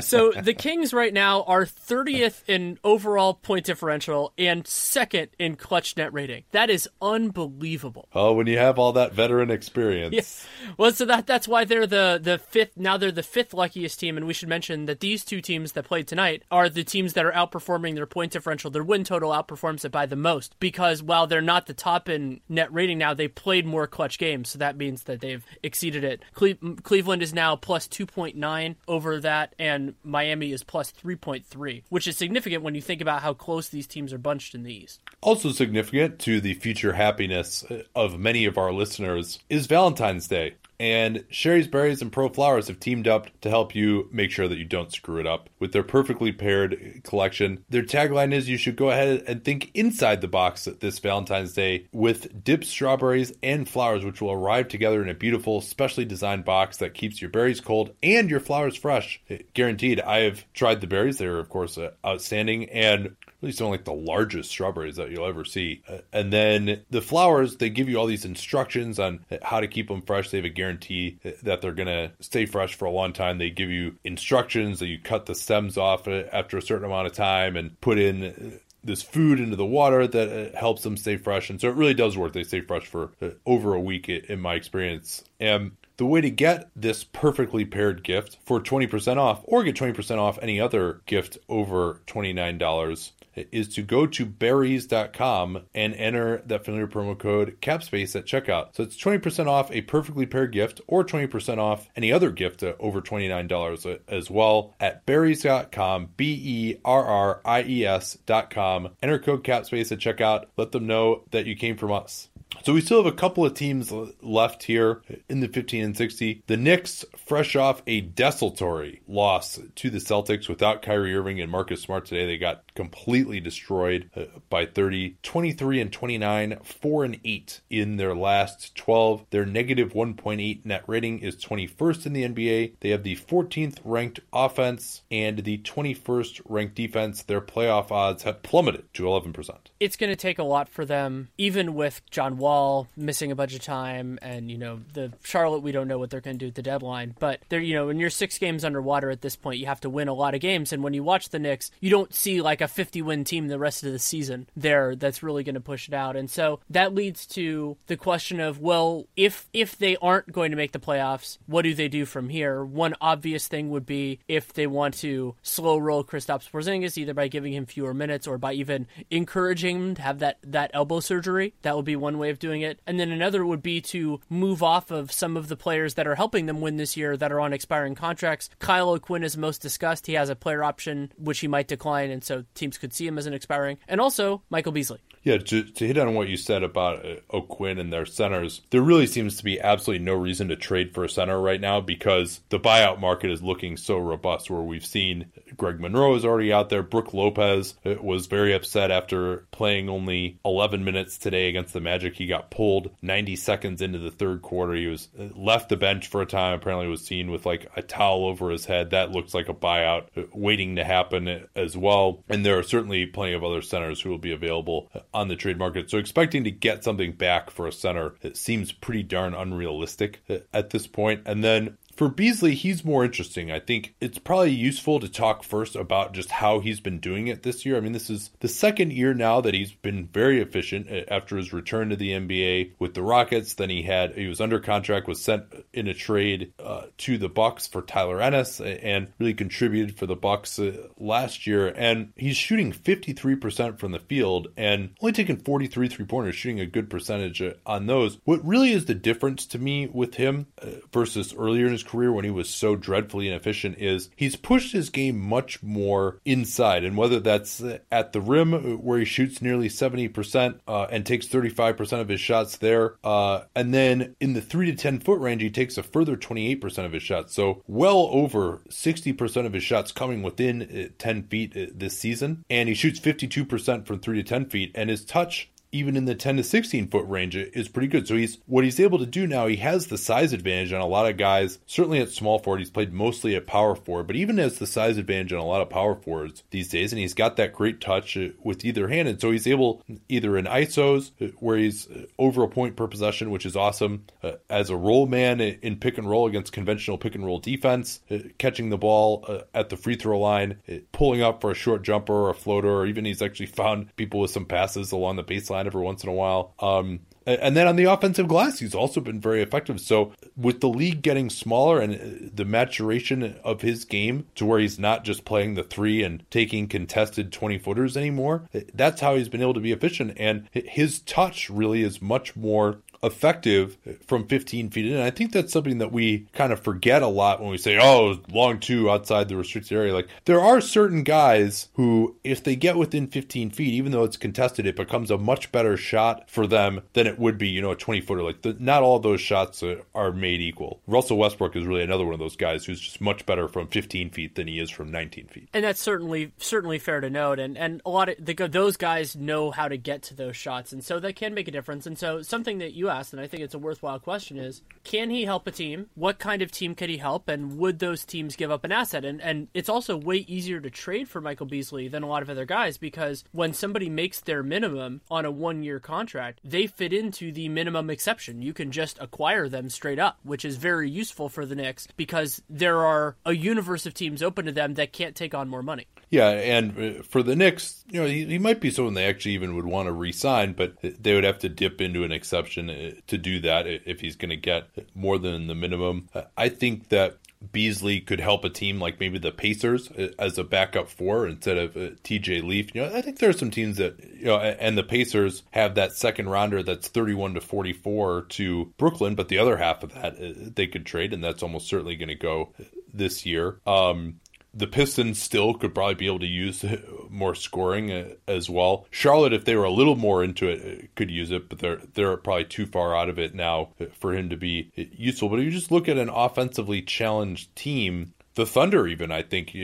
so the Kings right now are 30th in overall point differential and second in clutch net rating. That is unbelievable. Oh, when you have all that veteran experience. Yes. Yeah. Well, so that that's why they're the the fifth. Now they're the fifth luckiest team, and we should mention that these two teams that played tonight are the teams that are outperforming their point differential. Their win total outperforms it by the most because while they're not the top in net rating now, they played more clutch games, so that means that they've exceeded it. Cle- Cleveland is now plus 2.9 over over that, and Miami is plus 3.3, which is significant when you think about how close these teams are bunched in the East. Also significant to the future happiness of many of our listeners is Valentine's Day. And Shari's Berries and ProFlowers have teamed up to help you make sure that you don't screw it up with their perfectly paired collection. Their tagline is you should go ahead and think inside the box this Valentine's Day with dipped strawberries and flowers, which will arrive together in a beautiful, specially designed box that keeps your berries cold and your flowers fresh. Guaranteed. I have tried the berries. They're, of course, uh, outstanding. And really sound like the largest strawberries that you'll ever see. Uh, and then the flowers, they give you all these instructions on how to keep them fresh. They have a guarantee that they're going to stay fresh for a long time. They give you instructions that you cut the stems off uh, after a certain amount of time and put in uh, this food into the water that helps them stay fresh. And so it really does work. They stay fresh for over a week in my experience. And the way to get this perfectly paired gift for 20% off or get 20% off any other gift over $29 is to go to berries.com and enter that familiar promo code capspace at checkout. So it's 20% off a perfectly paired gift or 20% off any other gift over $29 as well at berries.com, B E R R I E S.com. Enter code capspace at checkout. Let them know that you came from us. So we still have a couple of teams left here in the 15 and 60. The Knicks, fresh off a desultory loss to the Celtics without Kyrie Irving and Marcus Smart today, they got completely destroyed uh, by 30, 23 and 29, 4 and 8 in their last 12. Their negative 1.8 net rating is 21st in the NBA. They have the 14th ranked offense and the 21st ranked defense. Their playoff odds have plummeted to 11%. It's going to take a lot for them, even with John Wall missing a bunch of time, and you know the Charlotte. We don't know what they're going to do at the deadline, but they're you know when you're six games underwater at this point, you have to win a lot of games. And when you watch the Knicks, you don't see like a 50 win team the rest of the season there that's really going to push it out. And so that leads to the question of well, if if they aren't going to make the playoffs, what do they do from here? One obvious thing would be if they want to slow roll Kristaps Porzingis either by giving him fewer minutes or by even encouraging to have that that elbow surgery. That would be one way of doing it. And then another would be to move off of some of the players that are helping them win this year that are on expiring contracts. Kyle O'Quinn is most discussed. He has a player option, which he might decline, and so teams could see him as an expiring. And also Michael Beasley. Yeah, to, to hit on what you said about uh, O'Quinn and their centers, there really seems to be absolutely no reason to trade for a center right now because the buyout market is looking so robust. Where we've seen Greg Monroe is already out there. Brook Lopez uh, was very upset after playing only 11 minutes today against the Magic. He got pulled 90 seconds into the third quarter. He was uh, left the bench for a time. Apparently, was seen with like a towel over his head. That looks like a buyout waiting to happen as well. And there are certainly plenty of other centers who will be available on the trade market. So expecting to get something back for a center it seems pretty darn unrealistic at this point. And then for Beasley, he's more interesting. I think it's probably useful to talk first about just how he's been doing it this year. I mean, this is the second year now that he's been very efficient after his return to the NBA with the Rockets. Then he had he was under contract, was sent in a trade uh, to the Bucks for Tyler Ennis, and really contributed for the Bucks uh, last year. And he's shooting 53% from the field and only taking 43 three pointers, shooting a good percentage uh, on those. What really is the difference to me with him uh, versus earlier in his career when he was so dreadfully inefficient is he's pushed his game much more inside. And whether that's at the rim, where he shoots nearly 70% uh, and takes 35% of his shots there, uh, and then in the 3 to 10 foot range, he takes a further 28% of his shots. So well over 60% of his shots coming within uh, 10 feet uh, this season. And he shoots 52% from 3 to 10 feet. And his touch even in the 10 to 16 foot range is pretty good. So he's what he's able to do now. He has the size advantage on a lot of guys. Certainly at small forward, he's played mostly at power forward, but even has the size advantage on a lot of power forwards these days. And he's got that great touch uh, with either hand, and so he's able either in isos uh, where he's uh, over a point per possession, which is awesome, uh, as a roll man in pick and roll against conventional pick and roll defense, uh, catching the ball uh, at the free throw line, pulling up for a short jumper or a floater, or even he's actually found people with some passes along the baseline every once in a while. Um, and then on the offensive glass, he's also been very effective. So, with the league getting smaller and uh, the maturation of his game to where he's not just playing the three and taking contested 20 footers anymore, that's how he's been able to be efficient. And his touch really is much more effective from 15 feet in. And I think that's something that we kind of forget a lot when we say, oh, long two outside the restricted area. Like, there are certain guys who, if they get within 15 feet, even though it's contested, it becomes a much better shot for them than it would be, you know, a 20 footer. Like, the, not all those shots are made equal. Russell Westbrook is really another one of those guys who's just much better from 15 feet than he is from 19 feet. And that's certainly certainly fair to note. And and a lot of the, those guys know how to get to those shots, and so that can make a difference. And so something that you asked, and I think it's a worthwhile question, is can he help a team? What kind of team could he help? And would those teams give up an asset? And and it's also way easier to trade for Michael Beasley than a lot of other guys because when somebody makes their minimum on a one year contract, they fit into the minimum exception. You can just acquire them straight up, which is very useful for the Knicks because there are a universe of teams open to them that can't take on more money. Yeah, and uh, for the Knicks, you know, he, he might be someone they actually even would want to re-sign, but they would have to dip into an exception to do that if he's going to get more than the minimum. I think that Beasley could help a team like maybe the Pacers uh, as a backup four instead of TJ Leaf. You know, I think there are some teams that you know, and the Pacers have that second rounder that's thirty-one to forty-four to Brooklyn, but the other half of that they could trade, and that's almost certainly going to go this year. Um, the Pistons still could probably be able to use more scoring uh, as well. Charlotte, if they were a little more into it, uh, could use it, but they're they're probably too far out of it now for him to be useful. But if you just look at an offensively challenged team, the Thunder, even I think,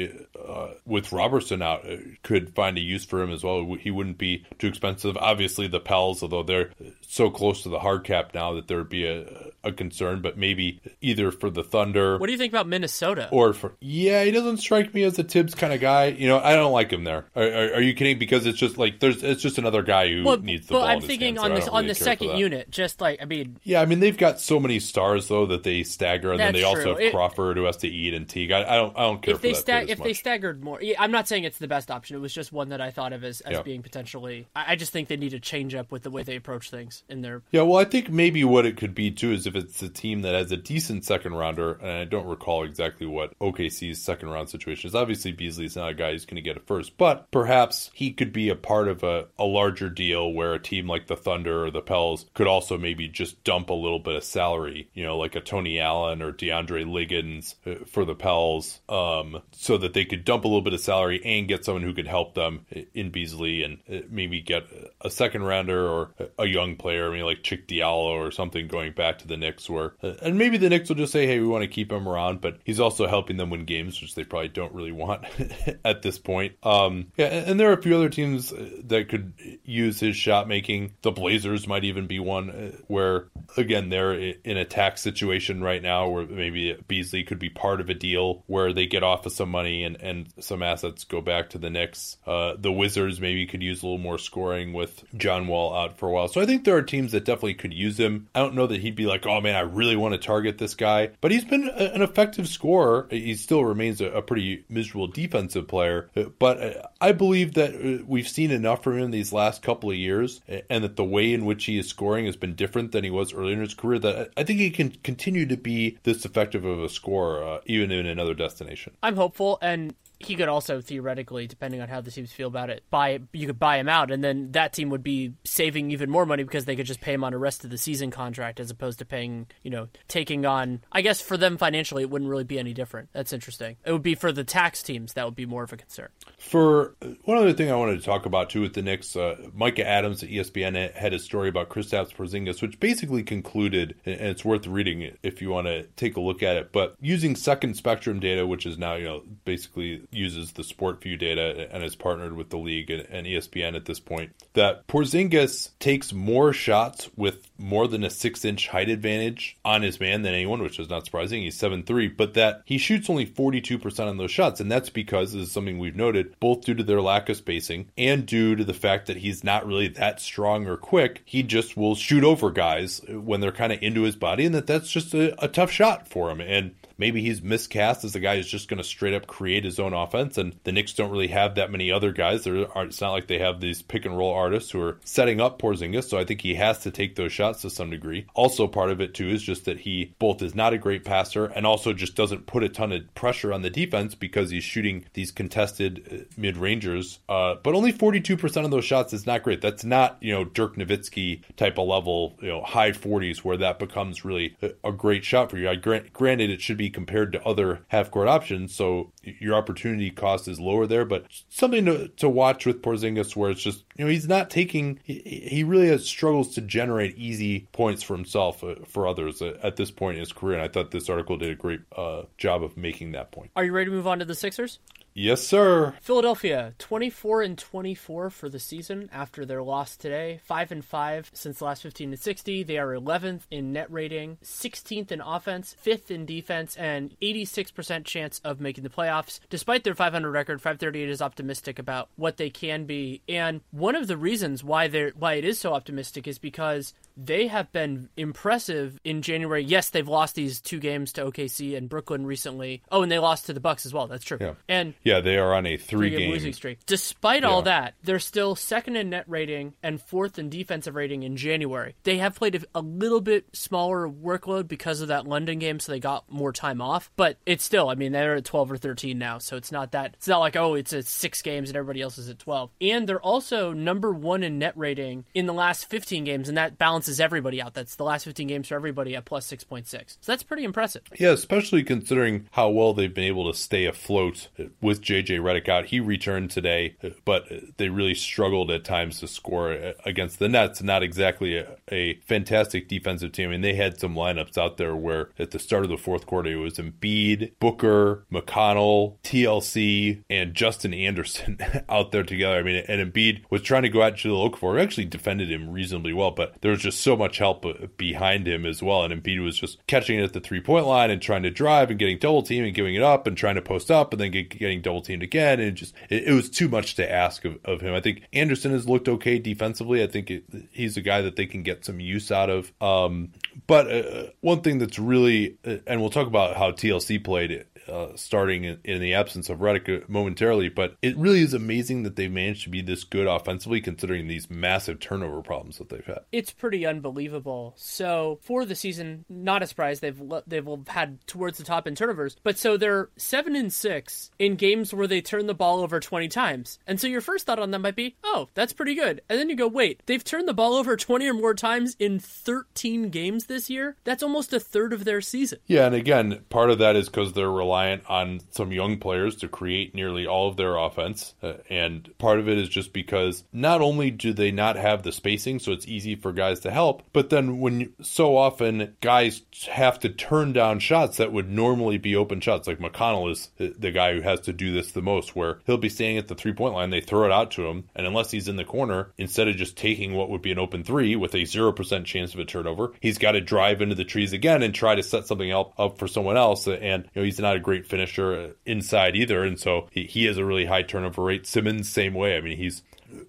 uh, with Robertson out, uh, could find a use for him as well. He wouldn't be too expensive. Obviously, the Pels, although they're so close to the hard cap now that there would be a, a concern, but maybe either for the Thunder. What do you think about Minnesota? Or for yeah, he doesn't strike me as a Thibs kind of guy. You know, I don't like him there. Are, are, are you kidding? Because it's just like there's it's just another guy who well, needs the well, ball. I'm thinking on the on the second unit, just like I mean. Yeah, I mean they've got so many stars though that they stagger, and then they true. also have it, Crawford who has to eat and Teague. I, I don't I don't care if they stag- if much. they staggered more. I'm not saying it's the best option. It was just one that I thought of as, as yeah. being potentially. I, I just think they need to change up with the way they approach things in their. Yeah, well, I think maybe what it could be too is if if it's a team that has a decent second rounder, and I don't recall exactly what OKC's second round situation is. Obviously, Beasley's not a guy who's going to get it first, but perhaps he could be a part of a, a larger deal where a team like the Thunder or the Pels could also maybe just dump a little bit of salary, you know, like a Tony Allen or DeAndre Liggins uh, for the Pels, um, so that they could dump a little bit of salary and get someone who could help them in Beasley and uh, maybe get a second rounder or a young player, I mean, like Cheick Diallo or something going back to the Knicks, where, uh, and maybe the Knicks will just say, hey, we want to keep him around, but he's also helping them win games, which they probably don't really want at this point. Um, yeah, and there are a few other teams that could use his shot making. The Blazers might even be one where, again, they're in a tax situation right now where maybe Beasley could be part of a deal where they get off of some money and, and some assets go back to the Knicks. Uh, the Wizards maybe could use a little more scoring with John Wall out for a while. So I think there are teams that definitely could use him. I don't know that he'd be like, oh man, I really want to target this guy, but he's been a, an effective scorer. He still remains a, a pretty miserable defensive player, but I believe that uh, we've seen enough from him these last couple of years and that the way in which he is scoring has been different than he was earlier in his career that I think he can continue to be this effective of a scorer uh, even in another destination. I'm hopeful and he could also theoretically, depending on how the teams feel about it, buy you could buy him out, and then that team would be saving even more money because they could just pay him on a rest of the season contract as opposed to paying, you know, taking on. I guess for them financially, it wouldn't really be any different. That's interesting. It would be for the tax teams that would be more of a concern. For uh, one other thing, I wanted to talk about too with the Knicks, uh, Micah Adams at ESPN had a story about Kristaps Porzingis, which basically concluded, and it's worth reading if you want to take a look at it. But using second spectrum data, which is now you know basically uses the SportVU data and is partnered with the league and ESPN at this point, that Porzingis takes more shots with more than a six inch height advantage on his man than anyone, which is not surprising. He's 7 3, but that he shoots only 42% on those shots. And that's because, this is something we've noted, both due to their lack of spacing and due to the fact that he's not really that strong or quick. He just will shoot over guys when they're kind of into his body, and that that's just a, a tough shot for him. And maybe he's miscast as a guy who's just going to straight up create his own offense. And the Knicks don't really have that many other guys. There are, it's not like they have these pick and roll artists who are setting up Porzingis. So I think he has to take those shots to some degree. Also, part of it too is just that he both is not a great passer and also just doesn't put a ton of pressure on the defense because he's shooting these contested uh, mid rangers. Uh, but only 42% of those shots is not great. That's not, you know, Dirk Nowitzki type of level, you know, high 40s where that becomes really a, a great shot for you. I grant, granted, it should be compared to other half court options. So your opportunity cost is lower there, but something to, to watch with Porzingis where it's just, you know, he's not taking, he, he really has struggles to generate easy points for himself, uh, for others uh, at this point in his career. And I thought this article did a great uh, job of making that point. Are you ready to move on to the Sixers? Yes, sir. Philadelphia, 24 and 24 for the season after their loss today. 5 and 5 since the last 15 to 60. They are 11th in net rating, 16th in offense, 5th in defense, and 86% chance of making the playoffs. Despite their 500 record, 538 is optimistic about what they can be. And one of the reasons why they why it is so optimistic is because they have been impressive in January. Yes, they've lost these two games to OKC and Brooklyn recently. Oh, and they lost to the Bucks as well. That's true. Yeah. And yeah, they are on a three, three game losing streak. Despite yeah. all that, they're still second in net rating and fourth in defensive rating in January. They have played a, little bit smaller workload because of that London game, so they got more time off. But it's still, I mean, they're at 12 or 13 now, so it's not that. It's not like oh, it's at six games and everybody else is at 12. And they're also number one in net rating in the last 15 games, and that balances everybody out. That's the last 15 games for everybody at plus 6.6. So that's pretty impressive. Yeah, especially considering how well they've been able to stay afloat with JJ Redick out. He returned today, but they really struggled at times to score against the Nets. Not exactly a, a fantastic defensive team. I mean, they had some lineups out there where at the start of the fourth quarter it was Embiid, Booker, McConnell, TLC, and Justin Anderson out there together. I mean, and Embiid was trying to go at Jahlil Okafor. for, actually defended him reasonably well, but there was just so much help behind him as well. And Embiid was just catching it at the three point line and trying to drive and getting double team and giving it up and trying to post up and then get, getting double teamed again. And it just it, it, was too much to ask of, of him. I think Anderson has looked okay defensively. I think it, he's a guy that they can get some use out of. Um, but uh, one thing that's really, uh, and we'll talk about how TLC played uh, starting in, in, the absence of Redick momentarily. But it really is amazing that they've managed to be this good offensively, considering these massive turnover problems that they've had. It's pretty unbelievable. So for the season, not a surprise they've they've had towards the top in turnovers, but so they're seven and six in games where they turn the ball over twenty times. And so your first thought on them might be, oh, that's pretty good. And then you go, wait, they've turned the ball over twenty or more times in thirteen games this year. That's almost a third of their season. Yeah, and again, part of that is because they're reliant on some young players to create nearly all of their offense, uh, and part of it is just because not only do they not have the spacing, so it's easy for guys to help, but then when you, so often guys have to turn down shots that would normally be open shots, like McConnell is the guy who has to do this the most, where he'll be standing at the three point line, they throw it out to him, and unless he's in the corner, instead of just taking what would be an open three with a zero percent chance of a turnover, he's got to drive into the trees again and try to set something up, up for someone else. And you know he's not a great finisher uh, inside either, and so he, he has a really high turnover rate. Simmons same way. I mean he's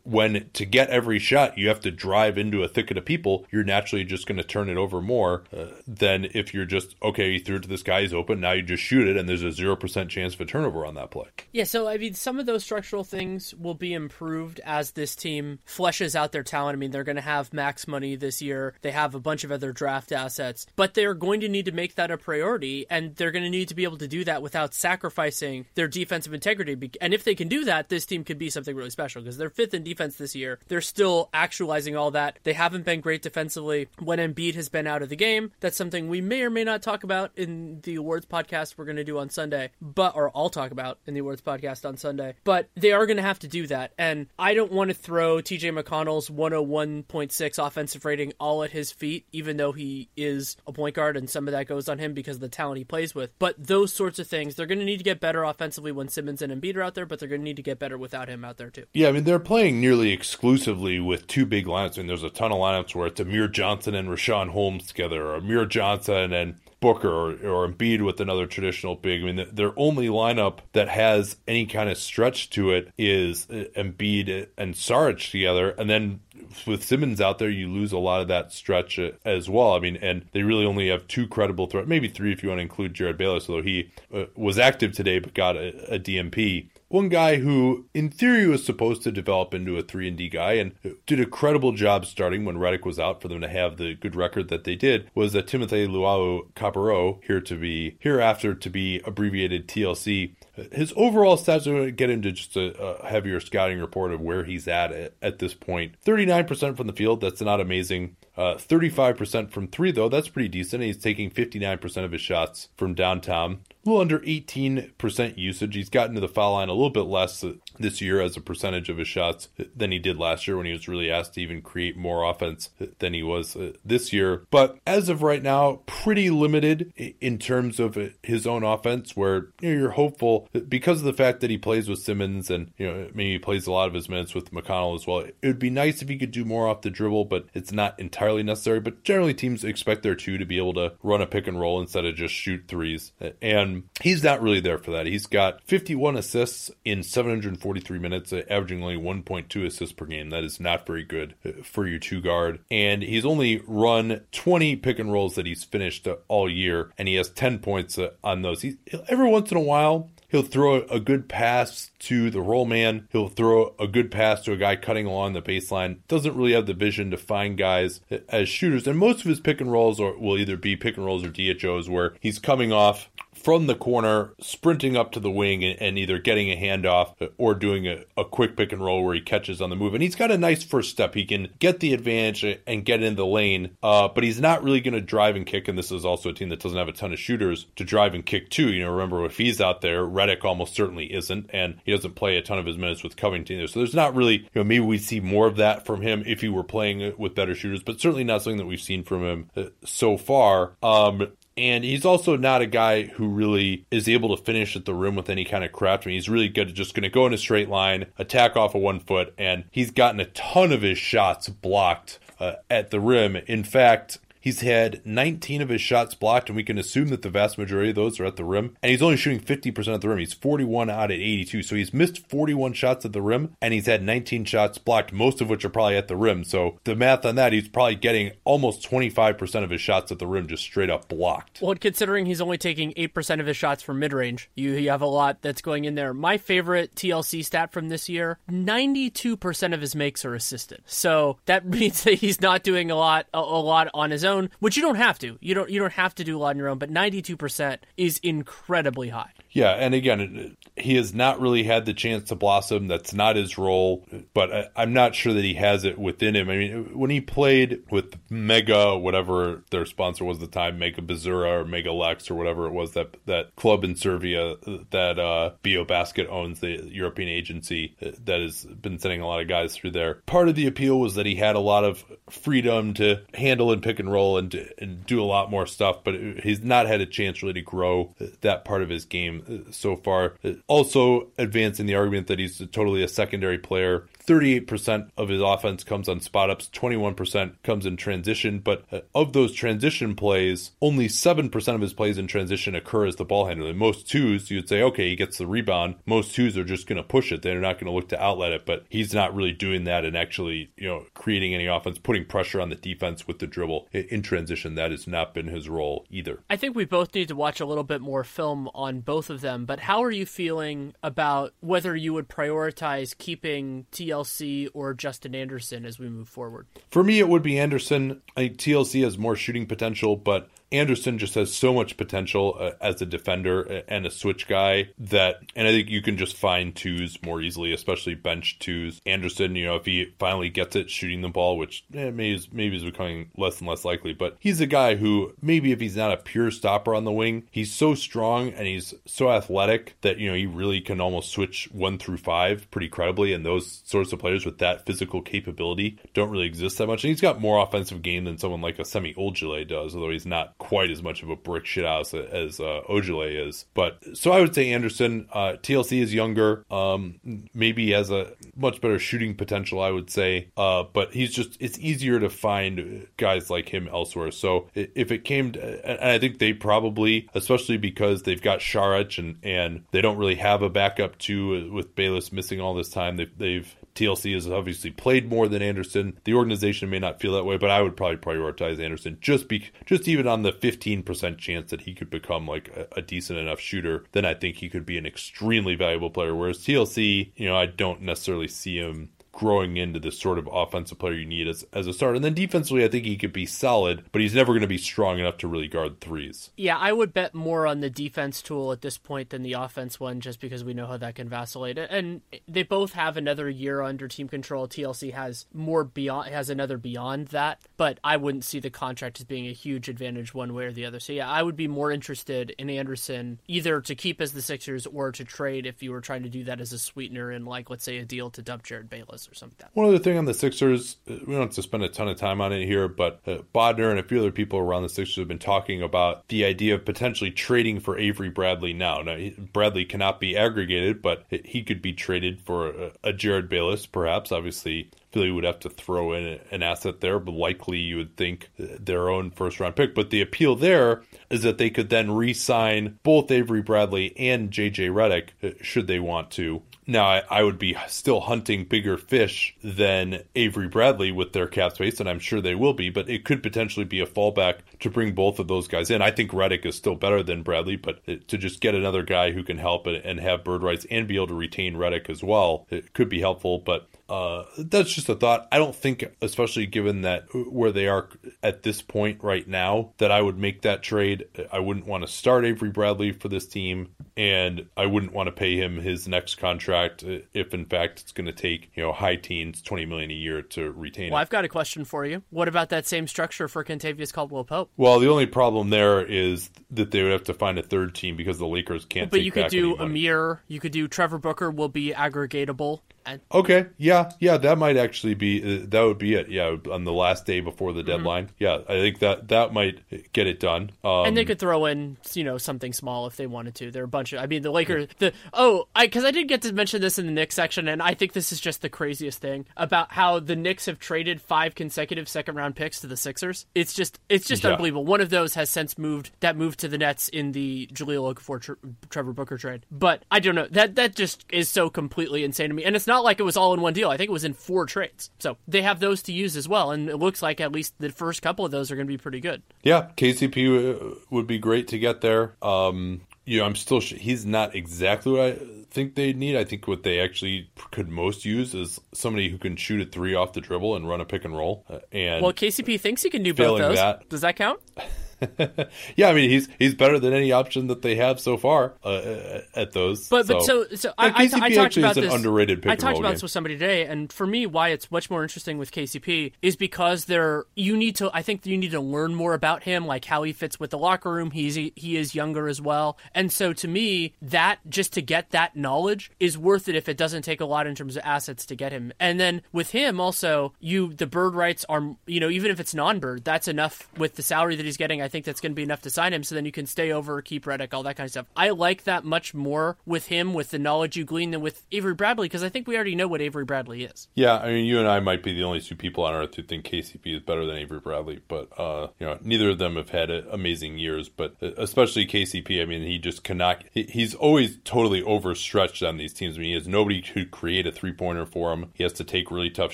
when to get every shot you have to drive into a thicket of people, you're naturally just going to turn it over more uh, than if you're just okay. You threw it to this guy, he's open. Now you just shoot it, and there's a zero percent chance of a turnover on that play. Yeah, so I mean, some of those structural things will be improved as this team fleshes out their talent. I mean, they're going to have max money this year. They have a bunch of other draft assets, but they're going to need to make that a priority, and they're going to need to be able to do that without sacrificing their defensive integrity. And if they can do that, this team could be something really special because they're fifth in defense this year. They're still actualizing all that. They haven't been great defensively when Embiid has been out of the game. That's something we may or may not talk about in the awards podcast we're going to do on Sunday, but or I'll talk about in the awards podcast on Sunday. But they are going to have to do that, and I don't want to throw TJ McConnell's 101.6 offensive rating all at his feet, even though he is a point guard and some of that goes on him because of the talent he plays with. But those sorts of things, they're going to need to get better offensively when Simmons and Embiid are out there, but they're going to need to get better without him out there too. Yeah, I mean they're playing nearly exclusively with two big lineups. Mean, there's a ton of lineups where it's Amir Johnson and Richaun Holmes together, or Amir Johnson and Booker, or, or Embiid with another traditional big. I mean, their only lineup that has any kind of stretch to it is uh, Embiid and Saric together, and then with Simmons out there, you lose a lot of that stretch uh, as well. I mean, and they really only have two credible threats, maybe three if you want to include Jerryd Bayless, although he uh, was active today but got a, a DNP. One guy who, in theory, was supposed to develop into a 3 and D guy and did a credible job starting when Redick was out for them to have the good record that they did was that Timothé Luwawu-Cabarrot, here to be hereafter to be abbreviated TLC. His overall stats, I'm going to get into just a, a, heavier scouting report of where he's at, at at this point. 39% from the field, that's not amazing. Uh, 35% from three, though, that's pretty decent. He's taking 59% of his shots from downtown a little under 18% usage. He's gotten to the foul line a little bit less this year as a percentage of his shots than he did last year when he was really asked to even create more offense than he was uh, this year. But as of right now, pretty limited in terms of his own offense, where you know, you're hopeful because of the fact that he plays with Simmons and you know maybe he plays a lot of his minutes with McConnell as well. It would be nice if he could do more off the dribble, but it's not entirely necessary. But generally, teams expect their two to be able to run a pick and roll instead of just shoot threes. And he's not really there for that. He's got 51 assists in 743 minutes, uh, averaging only 1.2 assists per game. That is not very good uh, for your two guard. And he's only run 20 pick and rolls that he's finished uh, all year, and he has 10 points on those. Every once in a while, He'll throw a good pass to the roll man. He'll throw a good pass to a guy cutting along the baseline. Doesn't really have the vision to find guys as shooters. And most of his pick and rolls are, will either be pick and rolls or DHOs where he's coming off from the corner, sprinting up to the wing and, and either getting a handoff or doing a, a, quick pick and roll where he catches on the move. And he's got a nice first step. He can get the advantage and get in the lane, uh, but he's not really going to drive and kick. And this is also a team that doesn't have a ton of shooters to drive and kick too. You know, remember if he's out there, Redick almost certainly isn't, and he doesn't play a ton of his minutes with Covington either. So there's not really, you know, maybe we see more of that from him if he were playing with better shooters, but certainly not something that we've seen from him uh, so far. Um, and he's also not a guy who really is able to finish at the rim with any kind of craft. I mean, he's really good at just going to go in a straight line, attack off of one foot, and he's gotten a ton of his shots blocked uh, at the rim. In fact, He's had 19 of his shots blocked, and we can assume that the vast majority of those are at the rim. And he's only shooting 50% at the rim. He's 41 out of 82. So he's missed 41 shots at the rim, and he's had 19 shots blocked, most of which are probably at the rim. So the math on that, he's probably getting almost 25% of his shots at the rim just straight up blocked. Well, considering he's only taking 8% of his shots from mid range, you, you have a lot that's going in there. My favorite TLC stat from this year 92% of his makes are assisted. So that means that he's not doing a lot a, a lot on his own, which you don't have to. You don't you don't have to do a lot on your own, but 92% is incredibly high. Yeah, and again, he has not really had the chance to blossom. That's not his role, but I, am not sure that he has it within him. I mean, when he played with Mega, whatever their sponsor was at the time, Mega Bazura or Mega Leks or whatever it was that that club in Serbia that uh, BeoBasket owns, the European agency that has been sending a lot of guys through there. Part of the appeal was that he had a lot of freedom to handle and pick and roll and, and do a lot more stuff, but he's not had a chance really to grow that part of his game so far. Also, advancing the argument that he's totally a secondary player 38% of his offense comes on spot ups, 21% comes in transition. But uh, of those transition plays, only 7% of his plays in transition occur as the ball handler. Most twos, you'd say, okay, he gets the rebound. Most twos are just going to push it. They're not going to look to outlet it, but he's not really doing that and actually, you know, creating any offense, putting pressure on the defense with the dribble in transition. That has not been his role either. I think we both need to watch a little bit more film on both of them, but how are you feeling about whether you would prioritize keeping TL TLC or Justin Anderson as we move forward? For me, it would be Anderson. I TLC has more shooting potential, but Anderson just has so much potential uh, as a defender and a switch guy that, and I think you can just find twos more easily, especially bench twos. Anderson, you know, if he finally gets it shooting the ball, which eh, maybe is, maybe is becoming less and less likely, but he's a guy who maybe if he's not a pure stopper on the wing, he's so strong and he's so athletic that you know he really can almost switch one through five pretty credibly. And those sorts of players with that physical capability don't really exist that much. And he's got more offensive game than someone like a Semi Ojeleye does, although he's not quite as much of a brick shit house as uh, Ojeleye is. But so I would say Anderson. Uh, TLC is younger. Um, maybe has a much better shooting potential. I would say. Uh, but he's just it's easier to find guys like him elsewhere. So if it came, to, and I think they probably, especially because they've got Saric and and they don't really have a backup to with Bayless missing all this time. They've, they've TLC has obviously played more than Anderson. The organization may not feel that way, but I would probably prioritize Anderson just be just even on the 15% chance that he could become like a, a, decent enough shooter, then I think he could be an extremely valuable player. Whereas TLC, you know, I don't necessarily see him growing into the sort of offensive player you need as, as a starter. And then defensively, I think he could be solid, but he's never going to be strong enough to really guard threes. Yeah, I would bet more on the defense tool at this point than the offense one, just because we know how that can vacillate. And they both have another year under team control. TLC has more beyond, has another beyond that, but I wouldn't see the contract as being a huge advantage one way or the other. So yeah, I would be more interested in Anderson either to keep as the Sixers or to trade if you were trying to do that as a sweetener in like, let's say, a deal to dump Jerryd Bayless or something One other thing on the Sixers, uh, we don't have to spend a ton of time on it here, but uh, Bodner and a few other people around the Sixers have been talking about the idea of potentially trading for Avery Bradley now. Now, Bradley cannot be aggregated, but he could be traded for a, a Jerryd Bayless, perhaps. Obviously, Philly would have to throw in an asset there, but likely you would think their own first round pick. But the appeal there is that they could then re sign both Avery Bradley and JJ Redick uh, should they want to. Now, I, I, would be still hunting bigger fish than Avery Bradley with their cap space, and I'm sure they will be, but it could potentially be a fallback to bring both of those guys in. I think Redick is still better than Bradley, but to just get another guy who can help and have bird rights and be able to retain Redick as well, it could be helpful. But uh, that's just a thought. I don't think, especially given that where they are at this point right now, that I would make that trade. I wouldn't want to start Avery Bradley for this team, and I wouldn't want to pay him his next contract if, in fact, it's going to take you know high teens, twenty million a year to retain. Well, it. I've got a question for you. What about that same structure for Kentavious Caldwell Pope? Well, the only problem there is that they would have to find a third team because the Lakers can't. But you could do Amir. You could do Trevor Booker will be aggregatable And Okay, yeah, yeah, that might actually be uh, that would be it. Yeah, on the last day before the deadline. Yeah, I think that that might get it done. Um, and they could throw in, you know, something small if they wanted to. There are a bunch of, I mean, the Lakers, the, oh, I, cause I did get to mention this in the Knicks section, and I think this is just the craziest thing about how the Knicks have traded five consecutive second round picks to the Sixers. It's just, it's just Yeah. unbelievable. One of those has since moved, that moved to the Nets in the Jahlil Okafor tr- Trevor Booker trade. But I don't know, that, that just is so completely insane to me. And it's not like it was all in one deal. I think it was in four trades. So they have those to use as well. And it looks like at least the first couple of those are going to be pretty good. Yeah, KCP uh, would be great to get there. Um, you know, I'm still sh- he's not exactly what I think they need. I think what they actually could most use is somebody who can shoot a three off the dribble and run a pick and roll. Uh, and Well, KCP thinks he can do both those. that- Does that count? yeah, I mean he's he's better than any option that they have so far uh, at those. But but so so I, I, I talked actually about is an this. underrated pick I talked about game. this with somebody today, and for me, why it's much more interesting with KCP is because there you need to. I think you need to learn more about him, like how he fits with the locker room. He's he is younger as well, and so to me, that just to get that knowledge is worth it if it doesn't take a lot in terms of assets to get him. And then with him also, you the bird rights are you know even if it's non-bird, that's enough with the salary that he's getting. I think that's going to be enough to sign him. So then you can stay over, keep Redick, all that kind of stuff. I like that much more with him with the knowledge you glean than with Avery Bradley because I think we already know what Avery Bradley is. Yeah, I mean, you and I might be the only two people on earth who think KCP is better than Avery Bradley, but uh, you know, neither of them have had uh, amazing years. But uh, especially KCP, I mean, he just cannot. He, he's always totally overstretched on these teams. I mean, he has nobody to create a three pointer for him. He has to take really tough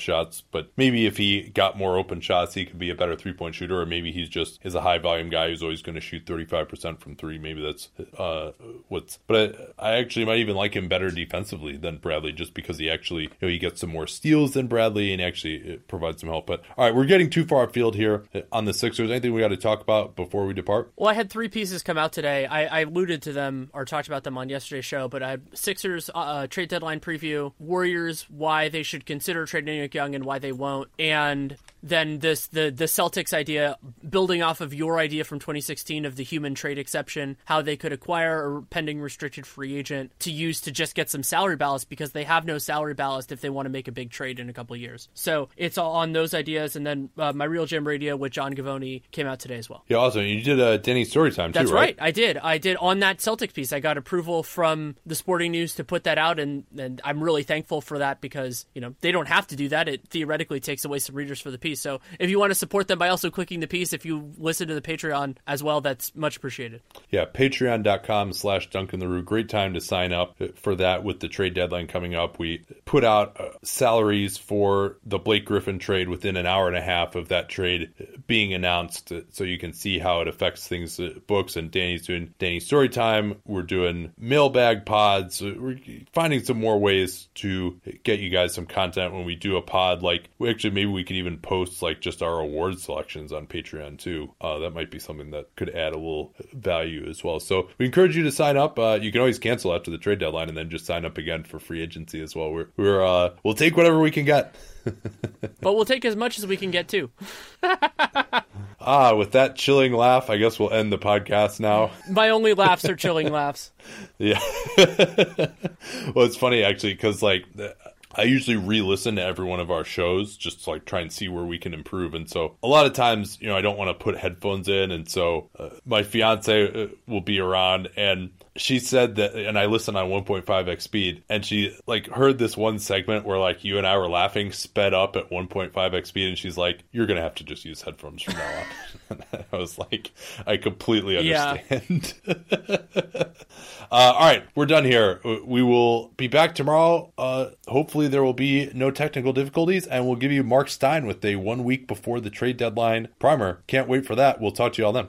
shots. But maybe if he got more open shots, he could be a better three point shooter. Or maybe he's just is a high volume guy who's always going to shoot thirty five percent from three. Maybe that's uh, what's. But I, I actually might even like him better defensively than Bradley, just because he actually you know he gets some more steals than Bradley and actually uh, provides some help. But all right, we're getting too far afield here uh, on the Sixers. Anything we got to talk about before we depart? Well, I had three pieces come out today. I, I alluded to them or talked about them on yesterday's show, but I had Sixers uh, trade deadline preview, Warriors, why they should consider trading Nick Young and why they won't, and then this the the Celtics idea, building off of your idea from 2016 of the human trade exception, how they could acquire a pending restricted free agent to use to just get some salary ballast because they have no salary ballast if they want to make a big trade in a couple of years. So it's all on those ideas, and then uh, my RealGM Radio with John Gavoni came out today as well. Yeah, awesome. You did a Denny story time too, That's right? I did. I did on that Celtic piece. I got approval from the Sporting News to put that out, and, and I'm really thankful for that because you know they don't have to do that. It theoretically takes away some readers for the piece. So if you want to support them by also clicking the piece, if you listen to the Patreon as well, that's much appreciated. Yeah, patreon.com slash Duncan Leroux. Great time to sign up for that with the trade deadline coming up. We put out uh, salaries for the Blake Griffin trade within an hour and a half of that trade being announced uh, so you can see how it affects things, uh, books. And Danny's doing Danny's story time. We're doing mailbag pods. We're finding some more ways to get you guys some content when we do a pod. Like, actually, maybe we could even post like just our award selections on Patreon too. Uh, that might be something that could add a little value as well. So we encourage you to sign up. Uh, you can always cancel after the trade deadline and then just sign up again for free agency as well. We're, we're uh, we'll take whatever we can get. But we'll take as much as we can get too. Ah, with that chilling laugh, I guess we'll end the podcast now. My only laughs are chilling laughs. Yeah. well, it's funny actually because like I usually re-listen to every one of our shows just to, like try and see where we can improve. And so a lot of times, you know, I don't want to put headphones in, and so uh, my fiance uh, will be around and. She said that, and I listened on 1.5x speed, and she like heard this one segment where like you and I were laughing, sped up at 1.5x speed, and she's like, "You're gonna have to just use headphones from now on." I was like, "I completely Yeah. understand." Uh, all right, we're done here. We will be back tomorrow. Uh, hopefully, there will be no technical difficulties, and we'll give you Mark Stein with a one week before the trade deadline primer. Can't wait for that. We'll talk to you all then.